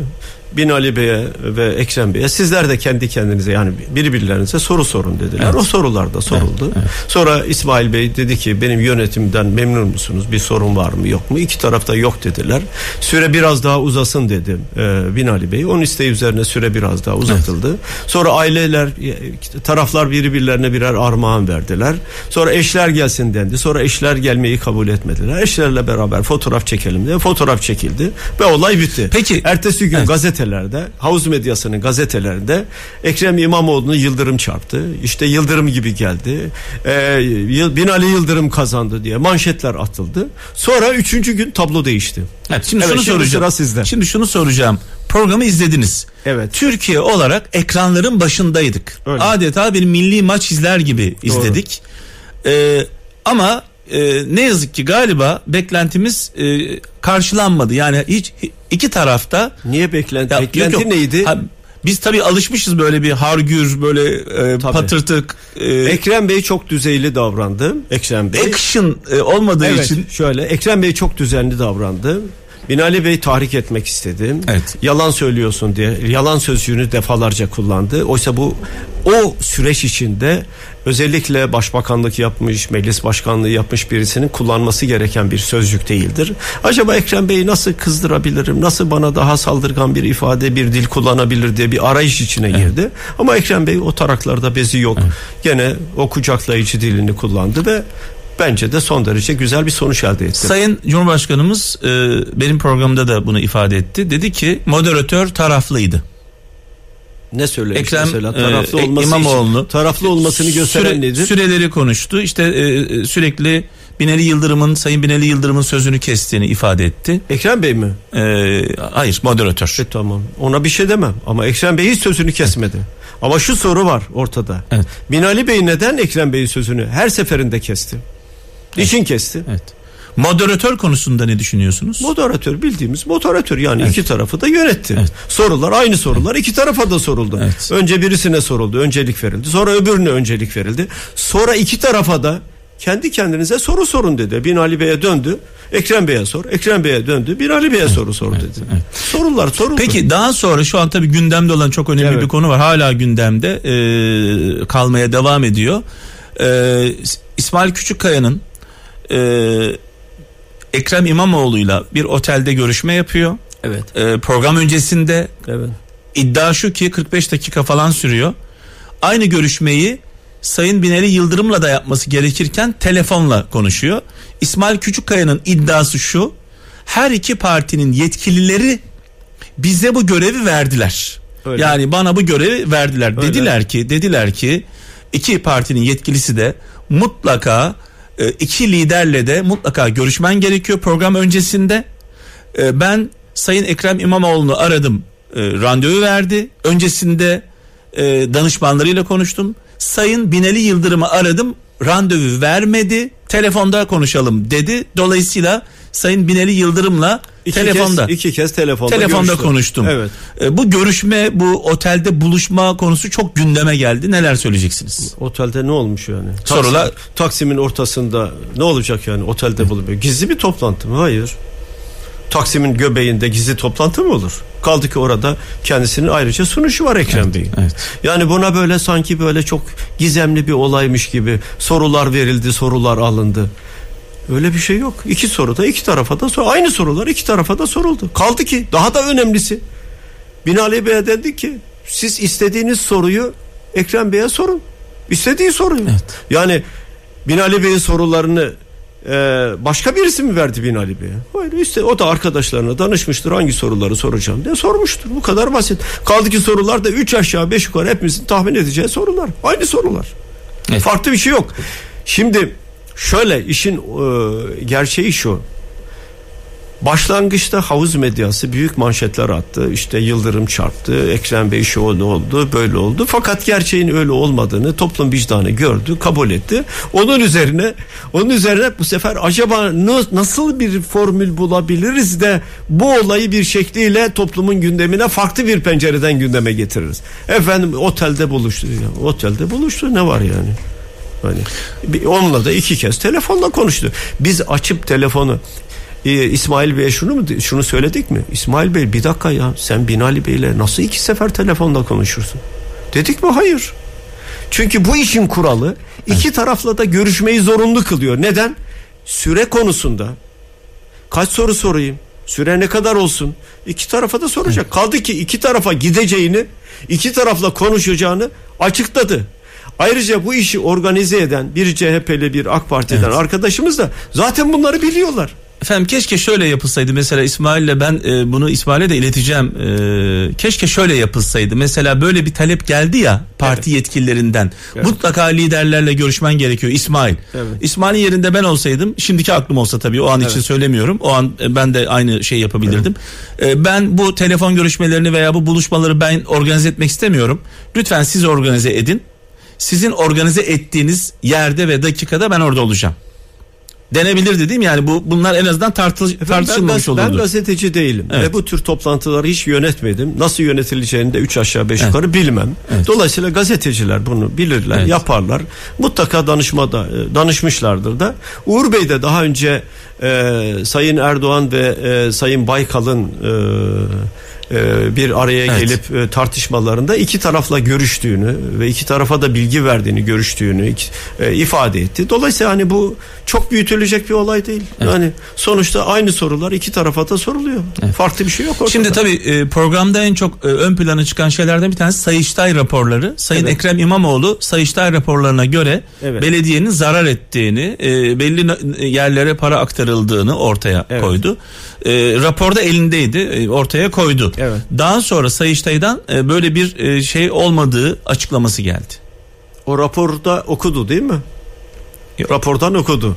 Binali Bey'e ve Ekrem Bey'e sizler de kendi kendinize yani birbirlerinize soru sorun dediler. Evet. O sorular da soruldu. Sonra İsmail Bey dedi ki benim yönetimden memnun musunuz? Bir sorun var mı yok mu? İki tarafta yok dediler. Süre biraz daha uzasın dedi e, Binali Bey. Onun isteği üzerine süre biraz daha uzatıldı. Sonra aileler e, taraflar birbirlerine birer armağan verdiler. Sonra eşler gelsin dendi. Sonra eşler gelmeyi kabul etmediler. Eşlerle beraber fotoğraf çekelim diye fotoğraf çekildi ve olay bitti. Peki. Ertesi gün Evet. Gazetelerde, havuz medyasının gazetelerinde Ekrem İmamoğlu'nu Yıldırım çarptı. İşte Yıldırım gibi geldi. Ee, Binali Yıldırım kazandı diye manşetler atıldı. Sonra üçüncü gün tablo değişti. Evet, şimdi Evet, şunu şimdi soracağım. sıra sizde. Şimdi şunu soracağım. Programı izlediniz. Evet. Türkiye olarak ekranların başındaydık. Öyle. Adeta bir milli maç izler gibi izledik. Ee, ama e, ne yazık ki galiba beklentimiz e, karşılanmadı. Yani hiç iki tarafta Niye beklenti? Ya, beklenti yok, neydi? Ha, biz tabii alışmışız böyle bir hargür böyle e, Tabii. patırtık e, Ekrem Bey çok düzeyli davrandı. Ekrem Bey. action e, olmadığı Evet, için şöyle Ekrem Bey çok düzenli davrandı. Binali Bey tahrik etmek istedi. Evet. Yalan söylüyorsun diye yalan sözcüğünü defalarca kullandı. Oysa bu o süreç içinde özellikle başbakanlık yapmış, meclis başkanlığı yapmış birisinin kullanması gereken bir sözcük değildir. Acaba Ekrem Bey'i nasıl kızdırabilirim? Nasıl bana daha saldırgan bir ifade, bir dil kullanabilir diye bir arayış içine girdi. Ama Ekrem Bey o taraklarda bezi yok. Gene o kucaklayıcı dilini kullandı ve bence de son derece güzel bir sonuç elde etti. Sayın Cumhurbaşkanımız e, benim programda da bunu ifade etti. Dedi ki moderatör taraflıydı. Ne söylemiş Ekrem, mesela e, taraflı e, olması İmamoğlu. için taraflı olmasını gösteren Süre- nedir? Süreleri konuştu. İşte e, sürekli Binali Yıldırım'ın Sayın Binali Yıldırım'ın sözünü kestiğini ifade etti. Ekrem Bey mi? E, hayır moderatör. E, tamam. Ona bir şey demem ama Ekrem Bey hiç sözünü kesmedi. Ama şu soru var ortada. Evet. Binali Bey neden Ekrem Bey'in sözünü her seferinde kesti? Niçin kesti? Evet. Moderatör konusunda ne düşünüyorsunuz? Moderatör bildiğimiz moderatör yani iki tarafı da yönetti. Evet. Sorular aynı sorular iki tarafa da soruldu. Evet. Önce birisine soruldu, öncelik verildi. Sonra öbürüne öncelik verildi. Sonra iki tarafa da kendi kendinize soru sorun dedi. Binali Bey'e döndü. Ekrem Bey'e sor. Ekrem Bey'e döndü. Binali Bey'e soru sor dedi. Sorular soruldu. Peki daha sonra şu an tabii gündemde olan çok önemli Evet. bir konu var. Hala gündemde e, kalmaya devam ediyor. E, İsmail Küçükkaya'nın e, Ekrem İmamoğlu'yla bir otelde görüşme yapıyor. Evet. E, program öncesinde Evet. iddia şu ki 45 dakika falan sürüyor. Aynı görüşmeyi Sayın Binali Yıldırım'la da yapması gerekirken telefonla konuşuyor. İsmail Küçükkaya'nın iddiası şu. Her iki partinin yetkilileri bize bu görevi verdiler. Öyle. Yani bana bu görevi verdiler. Öyle. Dediler ki dediler ki iki partinin yetkilisi de mutlaka iki liderle de mutlaka görüşmen gerekiyor program öncesinde. E, Ben Sayın Ekrem İmamoğlu'nu aradım. E, randevu verdi. Öncesinde e, danışmanlarıyla konuştum. Sayın Binali Yıldırım'ı aradım. Randevu vermedi. Telefonda konuşalım dedi. Dolayısıyla Sayın Binali Yıldırım'la İki telefonda Kez, iki kez telefonda telefonda görüştü. konuştum. Evet. E, bu görüşme, bu otelde buluşma konusu çok gündeme geldi. Neler söyleyeceksiniz? Otelde ne olmuş yani? Sorular- Taksim- Taksim'in ortasında ne olacak yani otelde bulunuyor? Gizli bir toplantı mı? Hayır. Taksim'in göbeğinde gizli toplantı mı olur? Kaldı ki orada kendisinin ayrıca sunuşu var Ekrem Bey'in. evet. Yani buna böyle sanki böyle çok gizemli bir olaymış gibi sorular verildi, sorular alındı. Öyle bir şey yok. İki soruda iki tarafa da sor. Aynı sorular iki tarafa da soruldu. Kaldı ki daha da önemlisi. Binali Bey'e dedi ki siz istediğiniz soruyu Ekrem Bey'e sorun. İstediği soruyu. Yani Binali Bey'in sorularını e, başka birisi mi verdi Binali Bey'e? Hayır işte o da arkadaşlarına danışmıştır hangi soruları soracağım diye sormuştur. Bu kadar basit. Kaldı ki sorular da 3 aşağı 5 yukarı hepimizin tahmin edeceği sorular. Aynı sorular. Evet. Farklı bir şey yok. Şimdi şöyle işin e, gerçeği şu. Başlangıçta havuz medyası büyük manşetler attı. İşte Yıldırım çarptı, Ekrem Bey şu ne oldu, böyle oldu. Fakat gerçeğin öyle olmadığını toplum vicdanı gördü, kabul etti. Onun üzerine, onun üzerine bu sefer acaba na- nasıl bir formül bulabiliriz de bu olayı bir şekliyle toplumun gündemine farklı bir pencereden gündeme getiririz. Efendim otelde buluştu. Otelde buluştu ne var yani? Hani bir- onunla da iki kez telefonla konuştu. Biz açıp telefonu e, İsmail Bey'e şunu mu şunu söyledik mi? İsmail Bey bir dakika ya sen Binali Bey'le nasıl iki sefer telefonda konuşursun? Dedik mi? Hayır. Çünkü bu işin kuralı iki tarafla da görüşmeyi zorunlu kılıyor. Neden? Süre konusunda kaç soru sorayım? Süre ne kadar olsun? İki tarafa da soracak. Kaldı ki iki tarafa gideceğini, iki tarafla konuşacağını açıkladı. Ayrıca bu işi organize eden bir CHP'li bir AK Parti'den Evet. arkadaşımız da zaten bunları biliyorlar. Efendim keşke şöyle yapılsaydı mesela İsmail'le ben e, bunu İsmail'e de ileteceğim. E, keşke şöyle yapılsaydı. Mesela böyle bir talep geldi ya parti yetkililerinden. Mutlaka liderlerle görüşmen gerekiyor İsmail. Evet. İsmail'in yerinde ben olsaydım şimdiki aklım olsa tabii o an için söylemiyorum. O an e, ben de aynı şey yapabilirdim. E, ben bu telefon görüşmelerini veya bu buluşmaları ben organize etmek istemiyorum. Lütfen siz organize edin. Sizin organize ettiğiniz yerde ve dakikada ben orada olacağım denebilir dediğim yani bu bunlar en azından tartış, tartışılmamış ben, ben olurdu. gazeteci değilim Evet. ve bu tür toplantıları hiç yönetmedim. Nasıl yönetileceğini de 3 aşağı 5 yukarı bilmem. Evet. Dolayısıyla gazeteciler bunu bilirler, Evet. yaparlar. Mutlaka danışmada e, danışmışlardır da. Uğur Bey de daha önce e, Sayın Erdoğan ve e, Sayın Baykal'ın e, e, bir araya Evet. gelip e, tartışmalarında iki tarafla görüştüğünü ve iki tarafa da bilgi verdiğini görüştüğünü iki- e, ifade etti. Dolayısıyla hani bu çok büyütülecek bir olay değil. Yani sonuçta aynı sorular iki tarafa da soruluyor. Farklı bir şey yok ortada. Şimdi tabii programda en çok ön plana çıkan şeylerden bir tanesi Sayıştay raporları. Sayın Evet. Ekrem İmamoğlu Sayıştay raporlarına göre Evet. belediyenin zarar ettiğini, belli yerlere para aktarıldığını ortaya Evet. koydu. Raporda elindeydi, ortaya koydu. Evet. Daha sonra Sayıştay'dan e, böyle bir e, şey olmadığı açıklaması geldi. O raporda okudu değil mi? Yok. Rapordan okudu.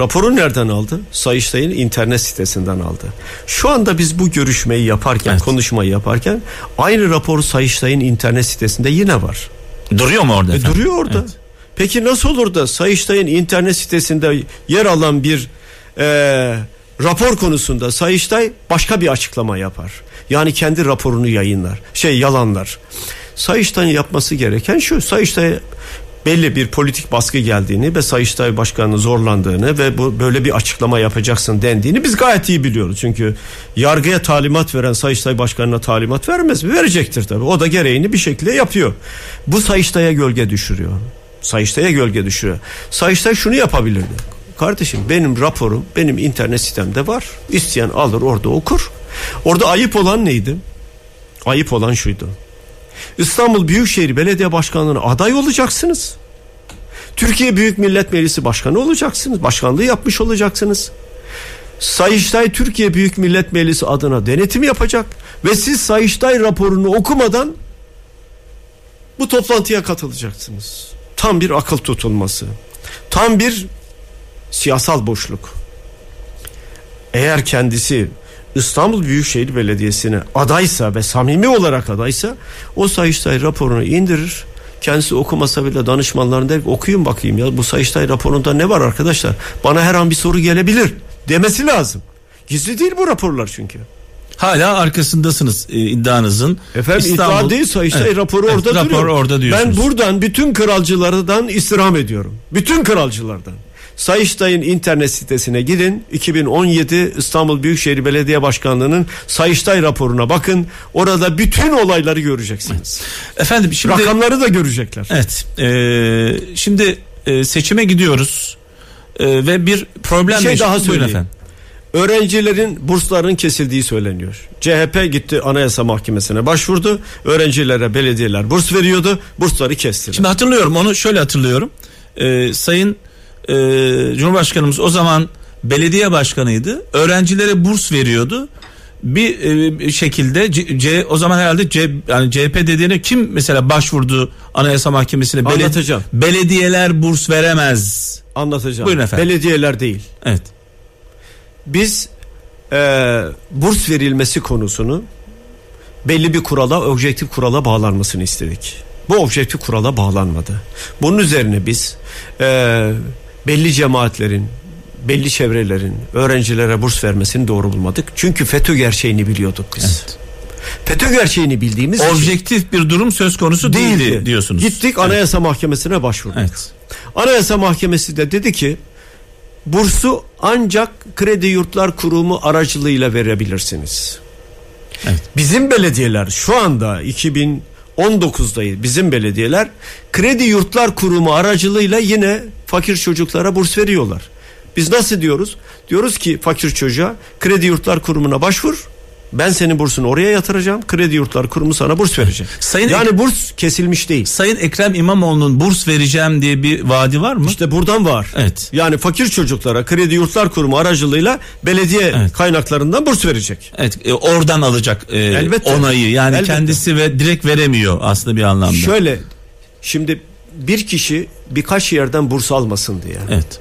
Raporu nereden aldı? Sayıştay'ın internet sitesinden aldı. Şu anda biz bu görüşmeyi yaparken, Evet. konuşmayı yaparken aynı rapor Sayıştay'ın internet sitesinde yine var. Duruyor mu orada E, efendim? duruyor orada. Evet. Peki nasıl olur da Sayıştay'ın internet sitesinde yer alan bir e, rapor konusunda Sayıştay başka bir açıklama yapar. Yani kendi raporunu yayınlar. Şey yalanlar. Sayıştay'ın yapması gereken şu. Sayıştay belli bir politik baskı geldiğini ve Sayıştay Başkanı'nın zorlandığını ve bu böyle bir açıklama yapacaksın dendiğini biz gayet iyi biliyoruz. Çünkü yargıya talimat veren Sayıştay Başkanı'na talimat vermez mi? Verecektir tabii. O da gereğini bir şekilde yapıyor. Bu Sayıştay'a gölge düşürüyor. Sayıştay'a gölge düşürüyor. Sayıştay şunu yapabilirdi. Kardeşim benim raporum benim internet sitemde var. İsteyen alır orada okur. Orada ayıp olan neydi? Ayıp olan şuydu. İstanbul Büyükşehir Belediye Başkanlığı'na aday olacaksınız. Türkiye Büyük Millet Meclisi Başkanı olacaksınız. Başkanlığı yapmış olacaksınız. Sayıştay Türkiye Büyük Millet Meclisi adına denetim yapacak ve siz Sayıştay raporunu okumadan bu toplantıya katılacaksınız. Tam bir akıl tutulması. Tam bir siyasal boşluk. Eğer kendisi İstanbul Büyükşehir Belediyesi'ne adaysa ve samimi olarak adaysa o Sayıştay raporunu indirir. Kendisi okumasa bile danışmanlarına der okuyun bakayım ya bu Sayıştay raporunda ne var arkadaşlar? Bana her an bir soru gelebilir demesi lazım. Gizli değil bu raporlar çünkü. Hala arkasındasınız e, iddianızın. Efendim İstanbul- iddia değil Sayıştay Evet. raporu Evet, orada rapor duruyor. orada diyorsunuz. Ben buradan bütün kralcılardan istirham ediyorum. Bütün kralcılardan. Sayıştay'ın internet sitesine gidin. 2017 İstanbul Büyükşehir Belediye Başkanlığı'nın Sayıştay raporuna bakın. Orada bütün olayları göreceksiniz. Efendim şimdi Rakamları da görecekler. Evet. e, şimdi e, seçime gidiyoruz. e, ve bir problem Bir şey daha Buyurun söyleyeyim. efendim. Öğrencilerin burslarının kesildiği söyleniyor. CHP gitti Anayasa Mahkemesi'ne başvurdu. Öğrencilere belediyeler burs veriyordu. Bursları kestiler. Şimdi hatırlıyorum onu şöyle hatırlıyorum. Ee, Sayın e, Cumhurbaşkanımız o zaman belediye başkanıydı. Öğrencilere burs veriyordu. Bir e, şekilde C, C- o zaman herhalde C, yani CHP dediğine kim mesela başvurdu Anayasa Mahkemesi'ne? Beled- Anlatacağım. Belediyeler burs veremez. Anlatacağım. Buyurun efendim. Belediyeler değil. Evet. Biz eee, burs verilmesi konusunu belli bir kurala, objektif kurala bağlanmasını istedik. Bu objektif kurala bağlanmadı. Bunun üzerine biz eee, belli cemaatlerin, belli çevrelerin öğrencilere burs vermesini doğru bulmadık. Çünkü FETÖ gerçeğini biliyorduk biz. Evet. FETÖ gerçeğini bildiğimiz için Objektif bir durum söz konusu değildi, değildi diyorsunuz. Gittik Anayasa Mahkemesi'ne başvurduk. Evet. Anayasa Mahkemesi de dedi ki bursu ancak Kredi Yurtlar Kurumu aracılığıyla verebilirsiniz. Evet. Bizim belediyeler şu anda 2019'dayız. Bizim belediyeler Kredi Yurtlar Kurumu aracılığıyla yine fakir çocuklara burs veriyorlar. Biz nasıl diyoruz? Diyoruz ki fakir çocuğa Kredi Yurtlar Kurumu'na başvur. Ben senin bursunu oraya yatıracağım. Kredi Yurtlar Kurumu sana burs verecek. Sayın yani burs kesilmiş değil. Sayın Ekrem İmamoğlu'nun burs vereceğim diye bir vaadi var mı? İşte buradan var. Evet. Yani fakir çocuklara Kredi Yurtlar Kurumu aracılığıyla belediye Evet. kaynaklarından burs verecek. Evet e, oradan alacak e, Elbette. onayı yani Elbette. kendisi ve direkt veremiyor aslında bir anlamda. Şöyle şimdi bir kişi birkaç yerden burs almasın diye. Evet.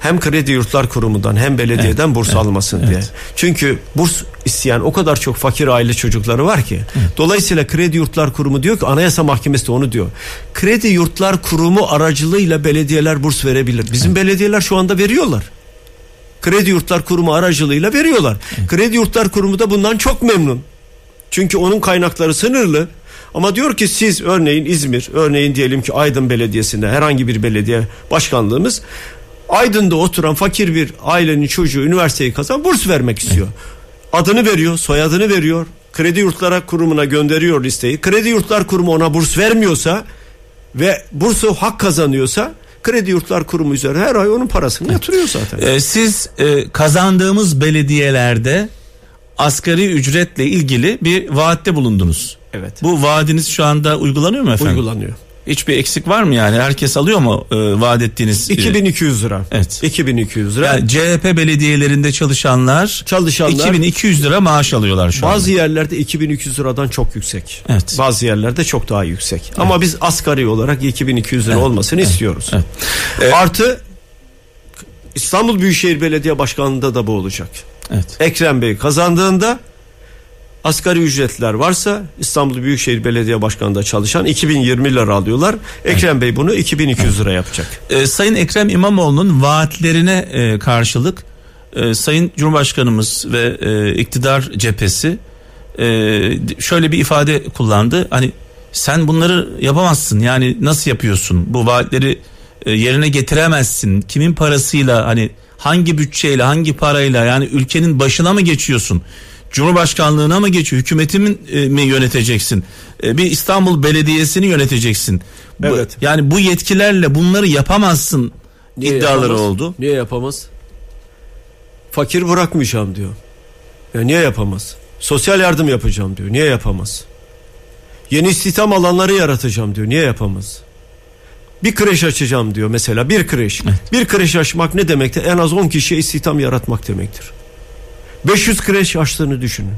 Hem Kredi Yurtlar Kurumu'ndan hem belediyeden Evet, burs evet, almasın evet. diye. Çünkü burs isteyen o kadar çok fakir aile çocukları var ki. Dolayısıyla Kredi Yurtlar Kurumu diyor ki Anayasa Mahkemesi de onu diyor. Kredi Yurtlar Kurumu aracılığıyla belediyeler burs verebilir. Bizim belediyeler şu anda veriyorlar. Kredi Yurtlar Kurumu aracılığıyla veriyorlar. Kredi Yurtlar Kurumu da bundan çok memnun. Çünkü onun kaynakları sınırlı. Ama diyor ki siz örneğin İzmir, örneğin diyelim ki Aydın Belediyesi'nde herhangi bir belediye başkanlığımız Aydın'da oturan fakir bir ailenin çocuğu üniversiteyi kazan burs vermek istiyor. Adını veriyor, soyadını veriyor. Kredi Yurtlara Kurumu'na gönderiyor listeyi. Kredi Yurtlar Kurumu ona burs vermiyorsa ve bursu hak kazanıyorsa Kredi Yurtlar Kurumu üzerine her ay onun parasını yatırıyor zaten. E, siz e, kazandığımız belediyelerde asgari ücretle ilgili bir vaatte bulundunuz. Evet. Bu vaadiniz şu anda uygulanıyor mu efendim? Uygulanıyor. Hiçbir eksik var mı yani? Herkes alıyor mu e, vaat ettiğiniz? e, 2200 lira. Evet. 2200 lira. yani CHP belediyelerinde çalışanlar Çalışanlar 2200 lira maaş alıyorlar şu bazı anda. yerlerde 2200 liradan çok yüksek. Evet. Bazı yerlerde çok daha yüksek. Ama biz asgari olarak 2200 lira Evet. olmasını istiyoruz. Evet. Ee, Artı İstanbul Büyükşehir Belediye Başkanlığı'nda da bu olacak. Evet. Ekrem Bey kazandığında asgari ücretler varsa İstanbul Büyükşehir Belediye Başkanlığı'nda çalışan 2020 lira alıyorlar. Ekrem Bey bunu 2200 lira yapacak. E, Sayın Ekrem İmamoğlu'nun vaatlerine e, karşılık e, Sayın Cumhurbaşkanımız ve e, iktidar cephesi e, şöyle bir ifade kullandı. Hani sen bunları yapamazsın yani nasıl yapıyorsun bu vaatleri e, yerine getiremezsin kimin parasıyla hani hangi bütçeyle hangi parayla yani ülkenin başına mı geçiyorsun Cumhurbaşkanlığına mı geçiyor hükümetimin e, mi yöneteceksin E, bir İstanbul Belediyesi'ni yöneteceksin Bu- Evet. yani bu yetkilerle bunları yapamazsın iddiaları yapamaz? oldu Niye yapamaz? Fakir bırakmayacağım diyor. Ya niye yapamaz? Sosyal yardım yapacağım diyor. Niye yapamaz? Yeni istihdam alanları yaratacağım diyor. Niye yapamaz? Bir kreş açacağım diyor mesela bir kreş. Bir kreş açmak ne demektir? En az 10 kişiye istihdam yaratmak demektir. 500 kreş açtığını düşünün.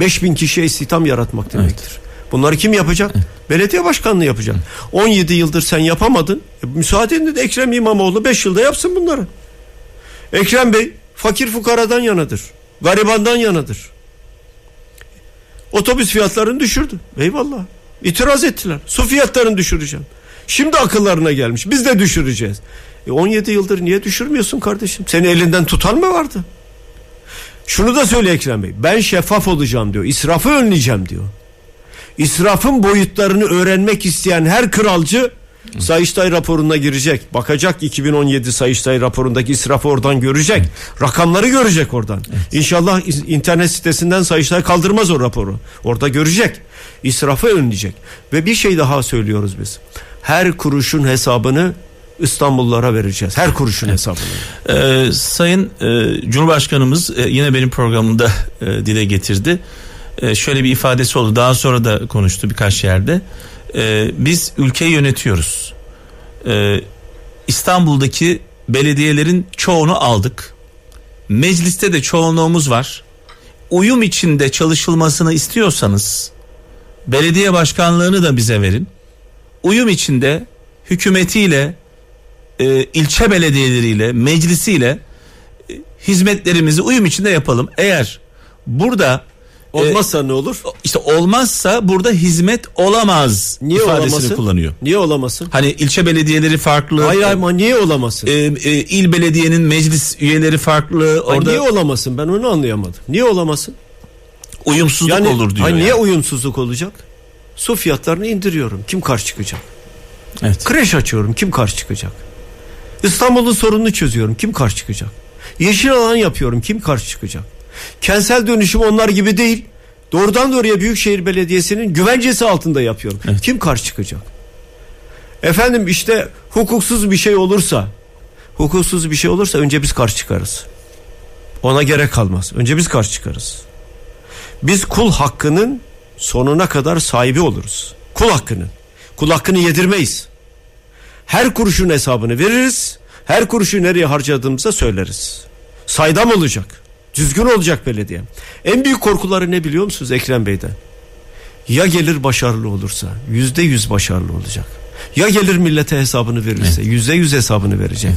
5000 kişiye istihdam yaratmak demektir. Bunları kim yapacak? Belediye başkanlığı yapacak. 17 yıldır sen yapamadın. E, müsaadenle de Ekrem İmamoğlu 5 yılda yapsın bunları. Ekrem Bey fakir fukaradan yanadır. Garibandan yanadır. Otobüs fiyatlarını düşürdü. Eyvallah. İtiraz ettiler. Su fiyatlarını düşüreceğim. Şimdi akıllarına gelmiş. Biz de düşüreceğiz. E 17 yıldır niye düşürmüyorsun kardeşim? Seni elinden tutan mı vardı? Şunu da söyle Ekrem Bey. Ben şeffaf olacağım diyor. İsrafı önleyeceğim diyor. İsrafın boyutlarını öğrenmek isteyen her kralcı Sayıştay raporuna girecek. Bakacak 2017 Sayıştay raporundaki israfı oradan görecek. Rakamları görecek oradan. İnşallah internet sitesinden Sayıştay kaldırmaz o raporu. Orada görecek. İsrafı önleyecek. Ve bir şey daha söylüyoruz biz. Her kuruşun hesabını İstanbullulara vereceğiz. Her kuruşun hesabını. Ee, Sayın e, Cumhurbaşkanımız e, yine benim programımda e, dile getirdi. E, şöyle bir ifadesi oldu. Daha sonra da konuştu birkaç yerde. E, biz ülkeyi yönetiyoruz. E, İstanbul'daki belediyelerin çoğunu aldık. Mecliste de çoğunluğumuz var. Uyum içinde çalışılmasını istiyorsanız belediye başkanlığını da bize verin. Uyum içinde hükümetiyle e, ilçe belediyeleriyle, meclisiyle e, hizmetlerimizi uyum içinde yapalım. Eğer burada e, Olmazsa ne olur? işte olmazsa burada hizmet olamaz Niye ifadesini olamasın? kullanıyor. Niye olamasın? Hani ilçe belediyeleri farklı. Hayır ama niye olamasın? e, e, il belediyenin meclis üyeleri farklı. Ay, Orada niye olamasın? Ben onu anlayamadım. Niye olamasın? uyumsuzluk olur diyor. Ay, yani. niye uyumsuzluk olacak? Su fiyatlarını indiriyorum. Kim karşı çıkacak? Evet. Kreş açıyorum. Kim karşı çıkacak? İstanbul'un sorununu çözüyorum. Kim karşı çıkacak? Yeşil alan yapıyorum. Kim karşı çıkacak? Kentsel dönüşüm onlar gibi değil. Doğrudan doğruya Büyükşehir Belediyesi'nin güvencesi altında yapıyorum. Evet. Kim karşı çıkacak? Efendim işte hukuksuz bir şey olursa hukuksuz bir şey olursa önce biz karşı çıkarız. Ona gerek kalmaz. Önce biz karşı çıkarız. Biz kul hakkının sonuna kadar sahibi oluruz. Kul hakkının. Kul hakkını yedirmeyiz. Her kuruşun hesabını veririz. Her kuruşu nereye harcadığımızı söyleriz. Saydam olacak. Düzgün olacak belediye. En büyük korkuları ne biliyor musunuz Ekrem Bey'den? Ya gelir başarılı olursa yüzde yüz başarılı olacak. Ya gelir millete hesabını verirse yüzde yüz hesabını verecek.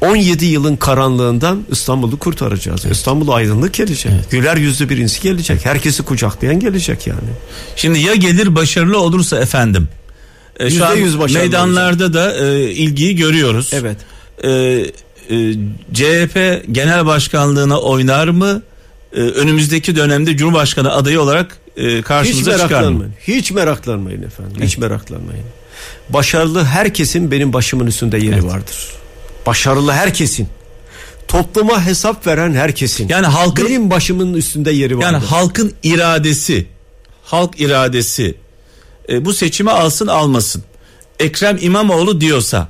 17 yılın karanlığından İstanbul'u kurtaracağız. İstanbul'a aydınlık gelecek. Güler yüzlü birisi gelecek. Herkesi kucaklayan gelecek yani. Şimdi ya gelir başarılı olursa efendim. E, şu an meydanlarda da e, ilgiyi görüyoruz. Evet. e, e, CHP genel başkanlığına oynar mı? E, önümüzdeki dönemde Cumhurbaşkanı adayı olarak e, Hiç karşımıza çıkar mı? Hiç meraklanmayın efendim. Hiç meraklanmayın. Başarılı herkesin benim başımın üstünde yeri Evet. vardır. Başarılı herkesin. Topluma hesap veren herkesin. Yani halkın benim başımın üstünde yeri vardır. yani halkın iradesi, halk iradesi e, bu seçimi alsın almasın. Ekrem İmamoğlu diyorsa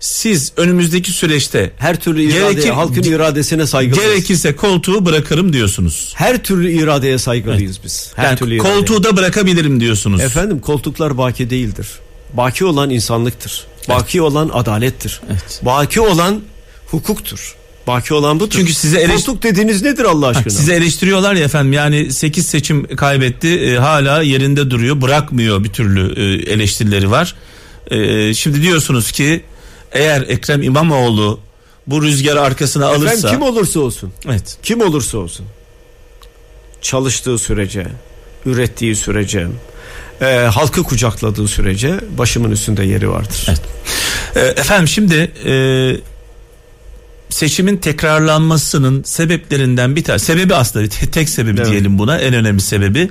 siz önümüzdeki süreçte her türlü iradeye, Gerekir- halkın iradesine saygılıyız. gerekirse koltuğu bırakırım diyorsunuz. Her türlü iradeye saygılıyız biz. Her yani türlü iradeye. koltuğu da bırakabilirim diyorsunuz. Efendim koltuklar baki değildir. Baki olan insanlıktır. Baki olan adalettir. Evet. Baki olan hukuktur. Baki olan budur. Çünkü size eleş- Koltuk dediğiniz nedir Allah aşkına? Sizi eleştiriyorlar ya efendim yani 8 seçim kaybetti e, hala yerinde duruyor bırakmıyor bir türlü e, eleştirileri var. E, şimdi diyorsunuz ki eğer Ekrem İmamoğlu bu rüzgar arkasına alırsa Efendim kim olursa olsun. evet Kim olursa olsun. Çalıştığı sürece, ürettiği sürece, e, halkı kucakladığı sürece başımın üstünde yeri vardır. Evet. E, efendim şimdi e, seçimin tekrarlanmasının sebeplerinden bir tane sebebi aslında te- tek sebebi Evet. diyelim buna en önemli sebebi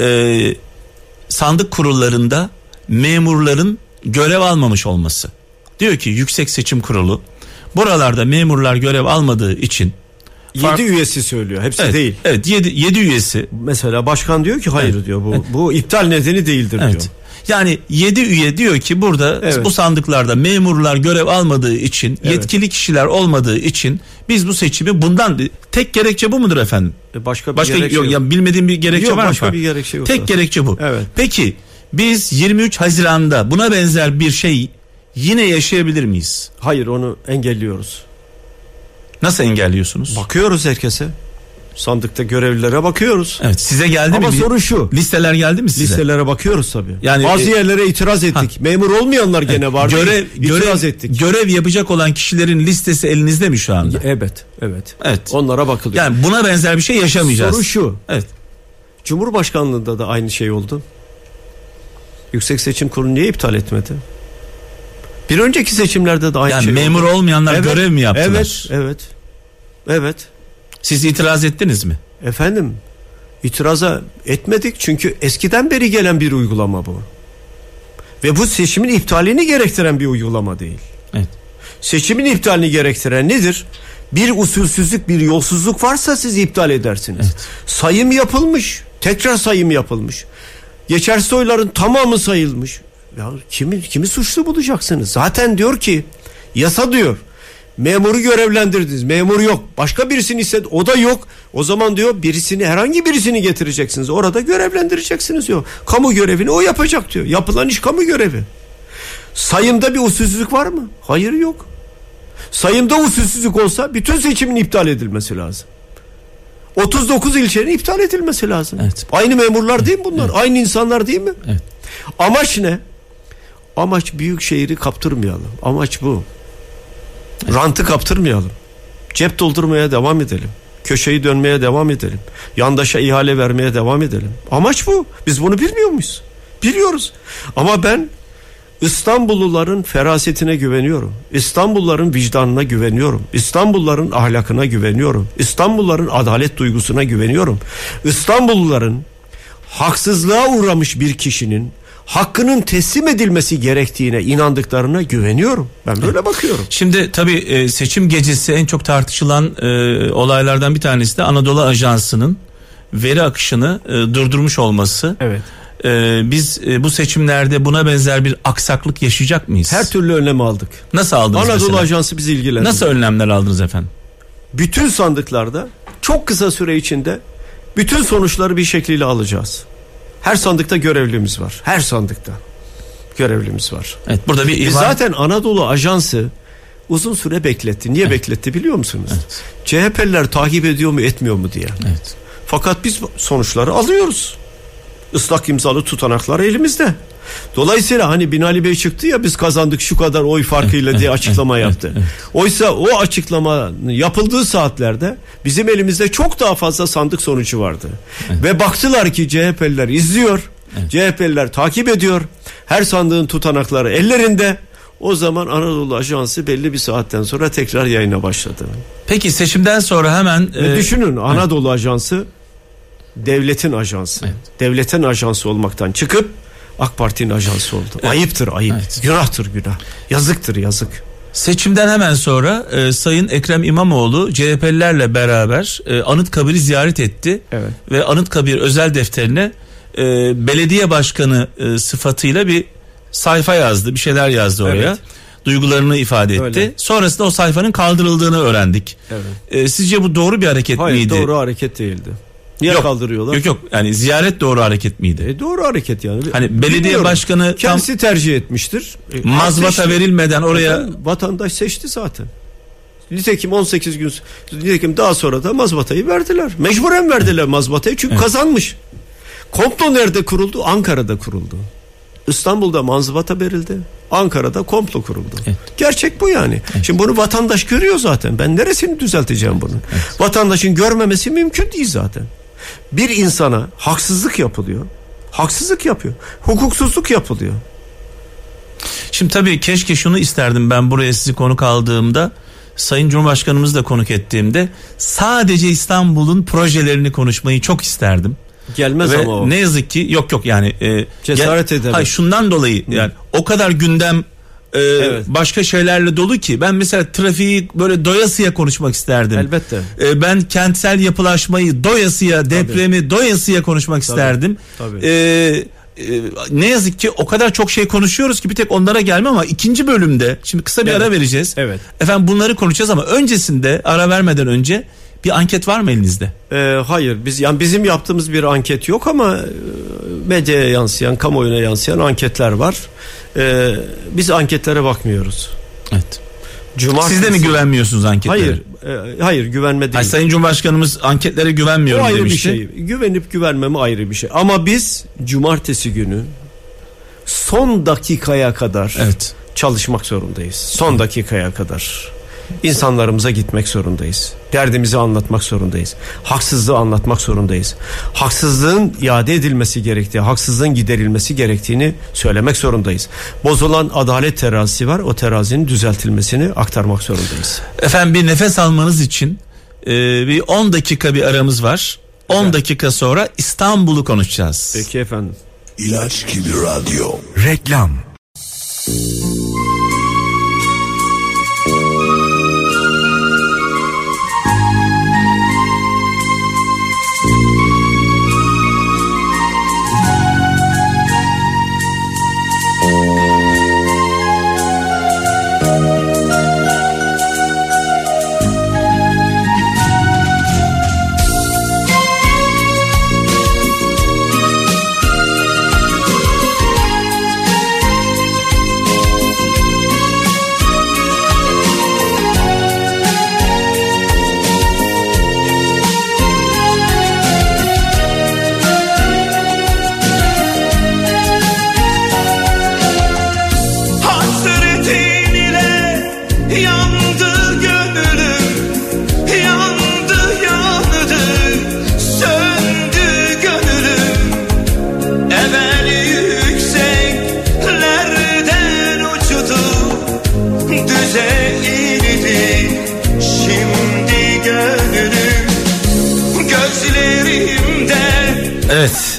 e, sandık kurullarında memurların görev almamış olması. Diyor ki Yüksek Seçim Kurulu buralarda memurlar görev almadığı için Fark- Yedi üyesi söylüyor. Hepsi evet, değil. Evet 7 7 üyesi Mesela başkan diyor ki hayır Evet. diyor. Bu bu iptal nedeni değildir Evet. diyor. Yani 7 üye diyor ki burada Evet. bu sandıklarda memurlar görev almadığı için, Evet. yetkili kişiler olmadığı için biz bu seçimi bundan tek gerekçe bu mudur efendim? E, Başka bir Başka gerekçe yok, yok. ya bilmediğim bir gerekçe Yok, var mı? başka bir gerekçe yok Tek gerekçe bu. Evet. Peki biz 23 Haziran'da buna benzer bir şey yine yaşayabilir miyiz? Hayır onu engelliyoruz. Nasıl engelliyorsunuz? Bakıyoruz herkese. Sandıkta görevlilere bakıyoruz. Evet size geldi Ama mi? bir- sorun şu. Listeler geldi mi size? Listelere bakıyoruz tabii. Yani, Bazı e, yerlere itiraz ettik. Memur olmayanlar gene vardı. görev, itiraz görev, ettik. görev yapacak olan kişilerin listesi elinizde mi şu anda? Evet, evet. Evet. Onlara bakılıyor. Yani buna benzer bir şey yaşamayacağız. Soru şu. Evet. Cumhurbaşkanlığında da aynı şey oldu. Yüksek Seçim Kurulu niye iptal etmedi? Bir önceki seçimlerde de aynı Yani şey memur oldu. olmayanlar Evet, görev mi yaptılar? Evet, evet. Evet. Siz itiraz ettiniz mi? Efendim itiraza etmedik çünkü eskiden beri gelen bir uygulama bu. Ve bu seçimin iptalini gerektiren bir uygulama değil. Evet. Seçimin iptalini gerektiren nedir? Bir usulsüzlük, bir yolsuzluk varsa siz iptal edersiniz. Sayım yapılmış, tekrar sayım yapılmış. Geçersiz oyların tamamı sayılmış. Ya kimi kimi suçlu bulacaksınız? Zaten diyor ki Yasa diyor. Memuru görevlendirdiniz. Memur yok. Başka birisini istedi. O da yok. O zaman diyor birisini herhangi birisini getireceksiniz. Orada görevlendireceksiniz diyor. Kamu görevini o yapacak diyor. Yapılan iş kamu görevi. Sayımda bir usulsüzlük var mı? Hayır yok. Sayımda usulsüzlük olsa bütün seçimin iptal edilmesi lazım. 39 ilçenin iptal edilmesi lazım. Evet. Aynı memurlar değil mi bunlar? Aynı insanlar değil mi? Evet. Amaç ne? Amaç büyük şehri kaptırmayalım. Amaç bu. Rantı kaptırmayalım. Cep doldurmaya devam edelim. Köşeyi dönmeye devam edelim. Yandaşa ihale vermeye devam edelim. Amaç bu. Biz bunu bilmiyor muyuz? Biliyoruz. Ama ben İstanbulluların ferasetine güveniyorum. İstanbulluların vicdanına güveniyorum. İstanbulluların ahlakına güveniyorum. İstanbulluların adalet duygusuna güveniyorum. İstanbulluların haksızlığa uğramış bir kişinin hakkının teslim edilmesi gerektiğine inandıklarına güveniyorum. Ben böyle bakıyorum. Şimdi tabii e, seçim gecesi en çok tartışılan e, olaylardan bir tanesi de Anadolu Ajansı'nın veri akışını e, durdurmuş olması. Evet. E, biz e, bu seçimlerde buna benzer bir aksaklık yaşayacak mıyız? Her türlü önlemi aldık. Nasıl aldınız Anadolu mesela? Ajansı bizi ilgilendirdi. Nasıl önlemler aldınız efendim? Bütün sandıklarda çok kısa süre içinde bütün sonuçları bir şekliyle alacağız. Her sandıkta görevlimiz var. Her sandıkta görevlimiz var. Evet burada bir Biz ihbar- zaten Anadolu Ajansı uzun süre bekletti. Niye bekletti biliyor musunuz? CHP'liler takip ediyor mu etmiyor mu diye. Evet. Fakat biz sonuçları alıyoruz. Islak imzalı tutanaklar elimizde. Dolayısıyla hani Binali Bey çıktı ya biz kazandık şu kadar oy farkıyla diye açıklama yaptı. <laughs> Oysa o açıklama yapıldığı saatlerde bizim elimizde çok daha fazla sandık sonucu vardı. Ve baktılar ki CHP'liler izliyor. CHP'liler takip ediyor. Her sandığın tutanakları ellerinde. O zaman Anadolu Ajansı belli bir saatten sonra tekrar yayına başladı. Peki seçimden sonra hemen Ve e, düşünün Anadolu Ajansı devletin ajansı. Devletin ajansı olmaktan çıkıp AK Parti'nin ajansı oldu. Ayıptır ayıp. Evet. Günahtır günah. Yazıktır yazık. seçimden hemen sonra e, Sayın Ekrem İmamoğlu CHP'lilerle beraber e, Anıtkabir'i ziyaret etti. Evet. Ve Anıtkabir özel defterine e, belediye başkanı e, sıfatıyla bir sayfa yazdı. Bir şeyler yazdı oraya. Evet. Duygularını ifade etti. Öyle. Sonrasında o sayfanın kaldırıldığını öğrendik. Evet. E, sizce bu doğru bir hareket Hayır miydi? doğru hareket değildi. Niye Yok. kaldırıyorlar? Yok yok yani ziyaret doğru hareket miydi? E, doğru hareket yani. Hani belediye Bilmiyorum. başkanı tam kendisi tercih etmiştir. E, mazbata seçti. verilmeden oraya Efendim, vatandaş seçti zaten. Nitekim 18 gün nitekim daha sonra da mazbatayı verdiler. Mecburen verdiler mazbatayı çünkü kazanmış. Komplo nerede kuruldu? Ankara'da kuruldu. İstanbul'da mazbata verildi. Ankara'da komplo kuruldu. Evet. Gerçek bu yani. Şimdi bunu vatandaş görüyor zaten. Ben neresini düzelteceğim bunu? Vatandaşın görmemesi mümkün değil zaten. Bir insana haksızlık yapılıyor. Haksızlık yapıyor. Hukuksuzluk yapılıyor. Şimdi tabii keşke şunu isterdim ben buraya sizi konuk aldığımda Sayın Cumhurbaşkanımızı da konuk ettiğimde sadece İstanbul'un projelerini konuşmayı çok isterdim. Gelmez Ve ama o. ne yazık ki yok yok yani e, Cesaret edemez. Hayır şundan dolayı yani o kadar gündem e, başka şeylerle dolu ki ben mesela trafiği böyle doyasıya konuşmak isterdim. Elbette. E, ben kentsel yapılaşmayı doyasıya, depremi doyasıya konuşmak isterdim. tabii. E, e, ne yazık ki o kadar çok şey konuşuyoruz ki bir tek onlara gelme ama ikinci bölümde şimdi kısa bir Evet. ara vereceğiz. Evet. Efendim bunları konuşacağız ama öncesinde ara vermeden önce bir anket var mı elinizde? Ee, hayır biz yani bizim yaptığımız bir anket yok ama e, medyaya yansıyan, kamuoyuna yansıyan anketler var. Ee, biz anketlere bakmıyoruz. Evet. Cumartesi, Siz de mi güvenmiyorsunuz anketlere? Hayır, e, hayır güvenme değil. Hayır, Sayın Cumhurbaşkanımız anketlere o güvenmiyorum ayrı demişti. bir şey. Güvenip güvenmeme ayrı bir şey. Ama biz cumartesi günü son dakikaya kadar Evet. çalışmak zorundayız. Son dakikaya kadar. İnsanlarımıza gitmek zorundayız. Derdimizi anlatmak zorundayız. Haksızlığı anlatmak zorundayız. Haksızlığın iade edilmesi gerektiği, haksızlığın giderilmesi gerektiğini söylemek zorundayız. Bozulan adalet terazisi var. O terazinin düzeltilmesini aktarmak zorundayız. Efendim bir nefes almanız için e, bir 10 dakika bir aramız var. 10 dakika sonra İstanbul'u konuşacağız. Peki efendim. İlaç gibi radyo. Reklam. Evet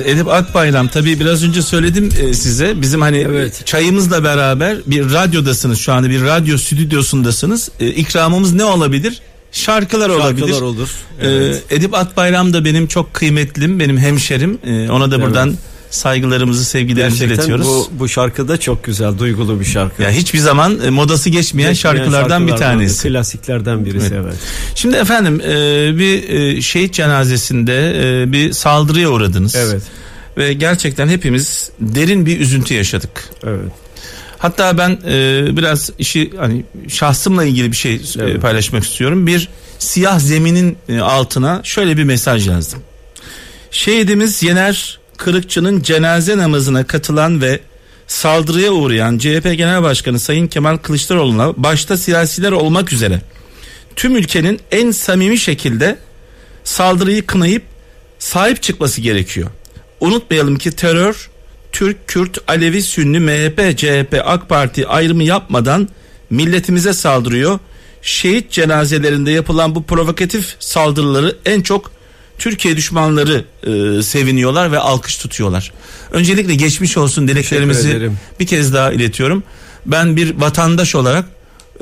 Edip Akbayram tabii biraz önce söyledim e, size bizim hani Evet. çayımızla beraber bir radyodasınız şu anda bir radyo stüdyosundasınız E, ikramımız ne olabilir? Şarkılar, olabilir. Şarkılar olur. E, Evet. Edip Akbayram da benim çok kıymetlim benim hemşerim E, ona da buradan saygılarımızı sevgilerimizi Gerçekten iletiyoruz. bu, bu şarkı da çok güzel, duygulu bir şarkı. Ya hiçbir zaman e, modası geçmeyen Geçmeyen şarkılardan bir şarkılardan, tanesi. Klasiklerden birisi Evet. evet. Şimdi efendim e, bir e, şehit cenazesinde e, bir saldırıya uğradınız. Evet. Ve gerçekten hepimiz derin bir üzüntü yaşadık. Evet. Hatta ben e, biraz işi hani şahsımla ilgili bir şey e, Evet. paylaşmak istiyorum. Bir siyah zeminin e, altına şöyle bir mesaj yazdım. Şehidimiz Yener Kırıkçı'nın cenaze namazına katılan ve saldırıya uğrayan CHP Genel Başkanı Sayın Kemal Kılıçdaroğlu'na başta siyasiler olmak üzere tüm ülkenin en samimi şekilde saldırıyı kınayıp sahip çıkması gerekiyor. Unutmayalım ki terör Türk, Kürt, Alevi, Sünni, MHP, CHP, AK Parti ayrımı yapmadan milletimize saldırıyor. Şehit cenazelerinde yapılan bu provokatif saldırıları en çok Türkiye düşmanları e, seviniyorlar ve alkış tutuyorlar. Öncelikle geçmiş olsun dileklerimizi bir kez daha iletiyorum. Ben bir vatandaş olarak